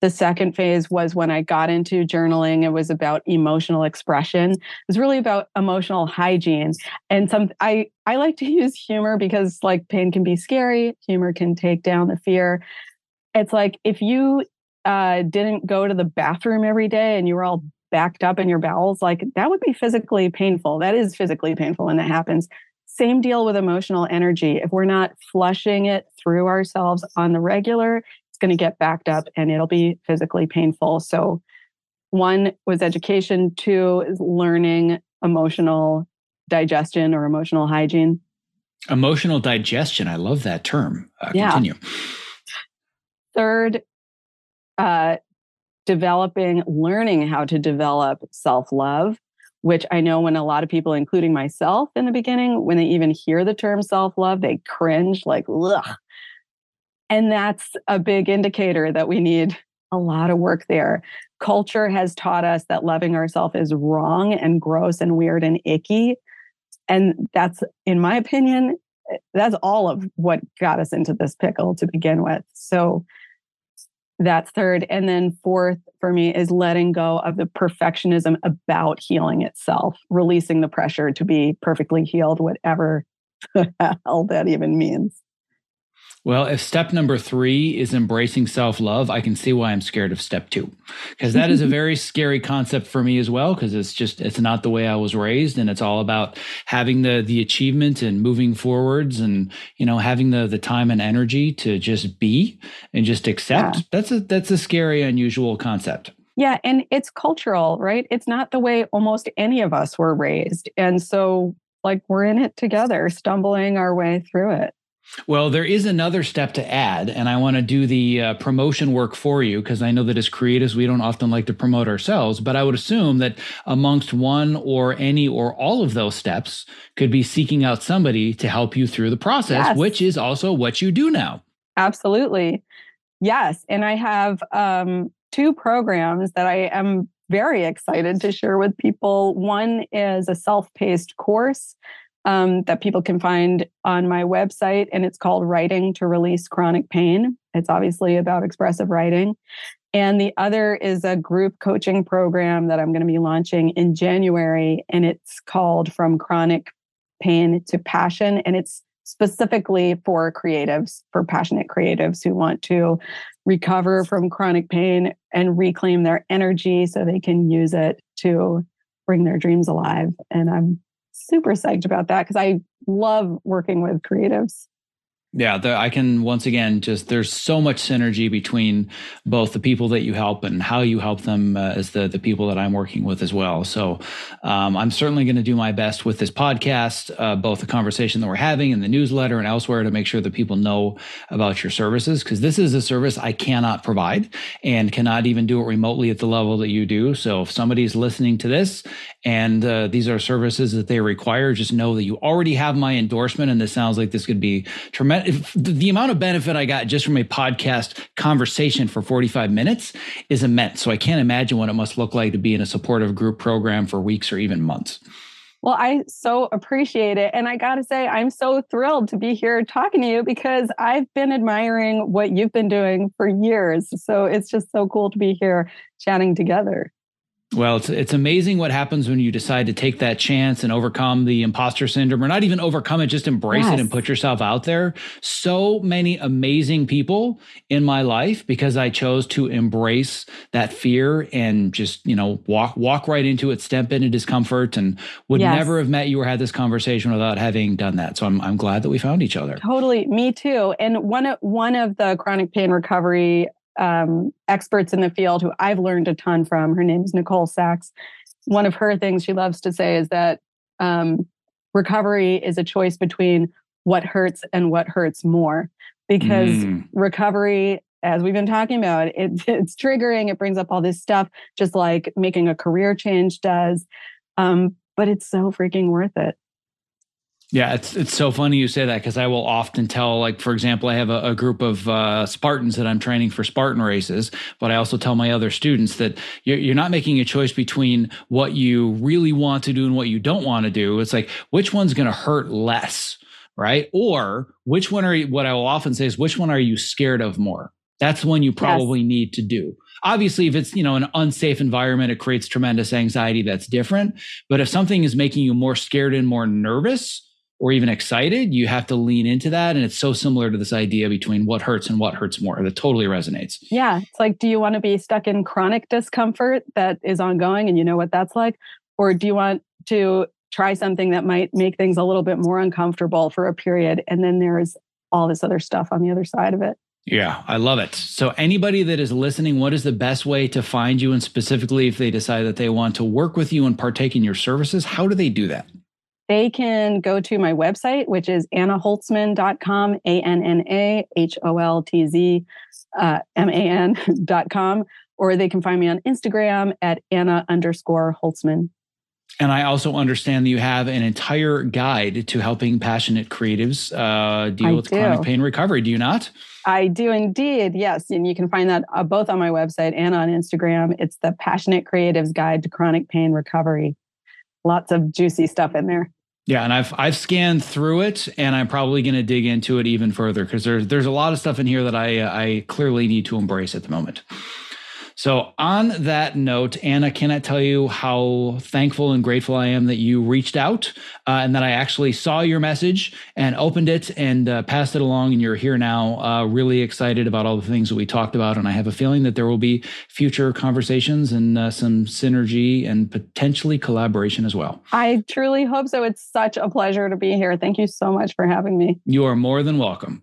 The second phase was when I got into journaling. It was about emotional expression. It was really about emotional hygiene. And some I I like to *laughs* use humor because like pain can be scary. Humor can take down the fear. It's like if you uh, didn't go to the bathroom every day and you were all backed up in your bowels, like that would be physically painful. That is physically painful when that happens. Same deal with emotional energy. If we're not flushing it through ourselves on the regular, it's going to get backed up and it'll be physically painful. So, one was education, two is learning emotional digestion or emotional hygiene. Emotional digestion. I love that term. Uh, yeah. Continue. Third uh, developing, learning how to develop self love, which I know when a lot of people, including myself in the beginning, when they even hear the term self love, they cringe like, ugh. And that's a big indicator that we need a lot of work there. Culture has taught us that loving ourselves is wrong and gross and weird and icky. And that's, in my opinion, that's all of what got us into this pickle to begin with. So, that's third. And then fourth for me is letting go of the perfectionism about healing itself, releasing the pressure to be perfectly healed, whatever *laughs* the hell that even means. Well, if step number three is embracing self love, I can see why I'm scared of step two, because that is a *laughs* very scary concept for me as well. Because it's just it's not the way I was raised, and it's all about having the the achievement and moving forwards, and you know having the the time and energy to just be and just accept. Yeah. That's a that's a scary, unusual concept. Yeah, and it's cultural, right? It's not the way almost any of us were raised, and so like we're in it together, stumbling our way through it. Well, there is another step to add, and I want to do the uh, promotion work for you because I know that as creatives, we don't often like to promote ourselves. But I would assume that amongst one or any or all of those steps could be seeking out somebody to help you through the process, yes. which is also what you do now. Absolutely. Yes. And I have um, two programs that I am very excited to share with people. One is a self paced course um, that people can find on my website, and it's called Writing to Release Chronic Pain. It's obviously about expressive writing. And the other is a group coaching program that I'm going to be launching in January, and it's called From Chronic Pain to Passion. And it's specifically for creatives, for passionate creatives who want to recover from chronic pain and reclaim their energy so they can use it to bring their dreams alive. And I'm super psyched about that because I love working with creatives. Yeah, the, I can once again just there's so much synergy between both the people that you help and how you help them uh, as the the people that I'm working with as well. So um, I'm certainly going to do my best with this podcast, uh, both the conversation that we're having in the newsletter and elsewhere, to make sure that people know about your services because this is a service I cannot provide and cannot even do it remotely at the level that you do. So if somebody's listening to this and uh, these are services that they require, just know that you already have my endorsement, and this sounds like this could be tremendous the amount of benefit I got just from a podcast conversation for 45 minutes is immense. So I can't imagine what it must look like to be in a supportive group program for weeks or even months. Well, I so appreciate it. And I got to say, I'm so thrilled to be here talking to you because I've been admiring what you've been doing for years. So it's just so cool to be here chatting together. Well, it's it's amazing what happens when you decide to take that chance and overcome the imposter syndrome, or not even overcome it, just embrace yes. it and put yourself out there. So many amazing people in my life because I chose to embrace that fear and just you know walk walk right into it, step into discomfort, and would yes. never have met you or had this conversation without having done that. So I'm I'm glad that we found each other. Totally, me too. And one of one of the chronic pain recovery um, experts in the field who I've learned a ton from. Her name is Nicole Sachs. One of her things she loves to say is that um, recovery is a choice between what hurts and what hurts more. Because mm. recovery, as we've been talking about, it, *laughs* it's triggering, it brings up all this stuff, just like making a career change does. Um, but it's so freaking worth it. Yeah, it's it's so funny you say that because I will often tell, like for example, I have a, a group of uh, Spartans that I'm training for Spartan races, but I also tell my other students that you're, you're not making a choice between what you really want to do and what you don't want to do. It's like which one's going to hurt less, right? Or which one are you? What I will often say is which one are you scared of more? That's one you probably yes. need to do obviously if it's you know an unsafe environment it creates tremendous anxiety that's different but if something is making you more scared and more nervous or even excited, you have to lean into that. And it's so similar to this idea between what hurts and what hurts more. That totally resonates. Yeah. It's like, do you want to be stuck in chronic discomfort that is ongoing and you know what that's like? Or do you want to try something that might make things a little bit more uncomfortable for a period? And then there's all this other stuff on the other side of it. Yeah, I love it. So, anybody that is listening, what is the best way to find you? And specifically, if they decide that they want to work with you and partake in your services, how do they do that? They can go to my website, which is annaholtzman.com, A N N A H O L T Z uh, M A N.com, *laughs* or they can find me on Instagram at Anna underscore Holtzman. And I also understand that you have an entire guide to helping passionate creatives uh, deal I with do. chronic pain recovery. Do you not? I do indeed. Yes. And you can find that uh, both on my website and on Instagram. It's the Passionate Creatives Guide to Chronic Pain Recovery. Lots of juicy stuff in there. Yeah, and I've I've scanned through it, and I'm probably going to dig into it even further because there's there's a lot of stuff in here that I uh, I clearly need to embrace at the moment. So, on that note, Anna, can I tell you how thankful and grateful I am that you reached out uh, and that I actually saw your message and opened it and uh, passed it along, and you're here now. Uh, really excited about all the things that we talked about, and I have a feeling that there will be future conversations and uh, some synergy and potentially collaboration as well. I truly hope so. It's such a pleasure to be here. Thank you so much for having me. You are more than welcome.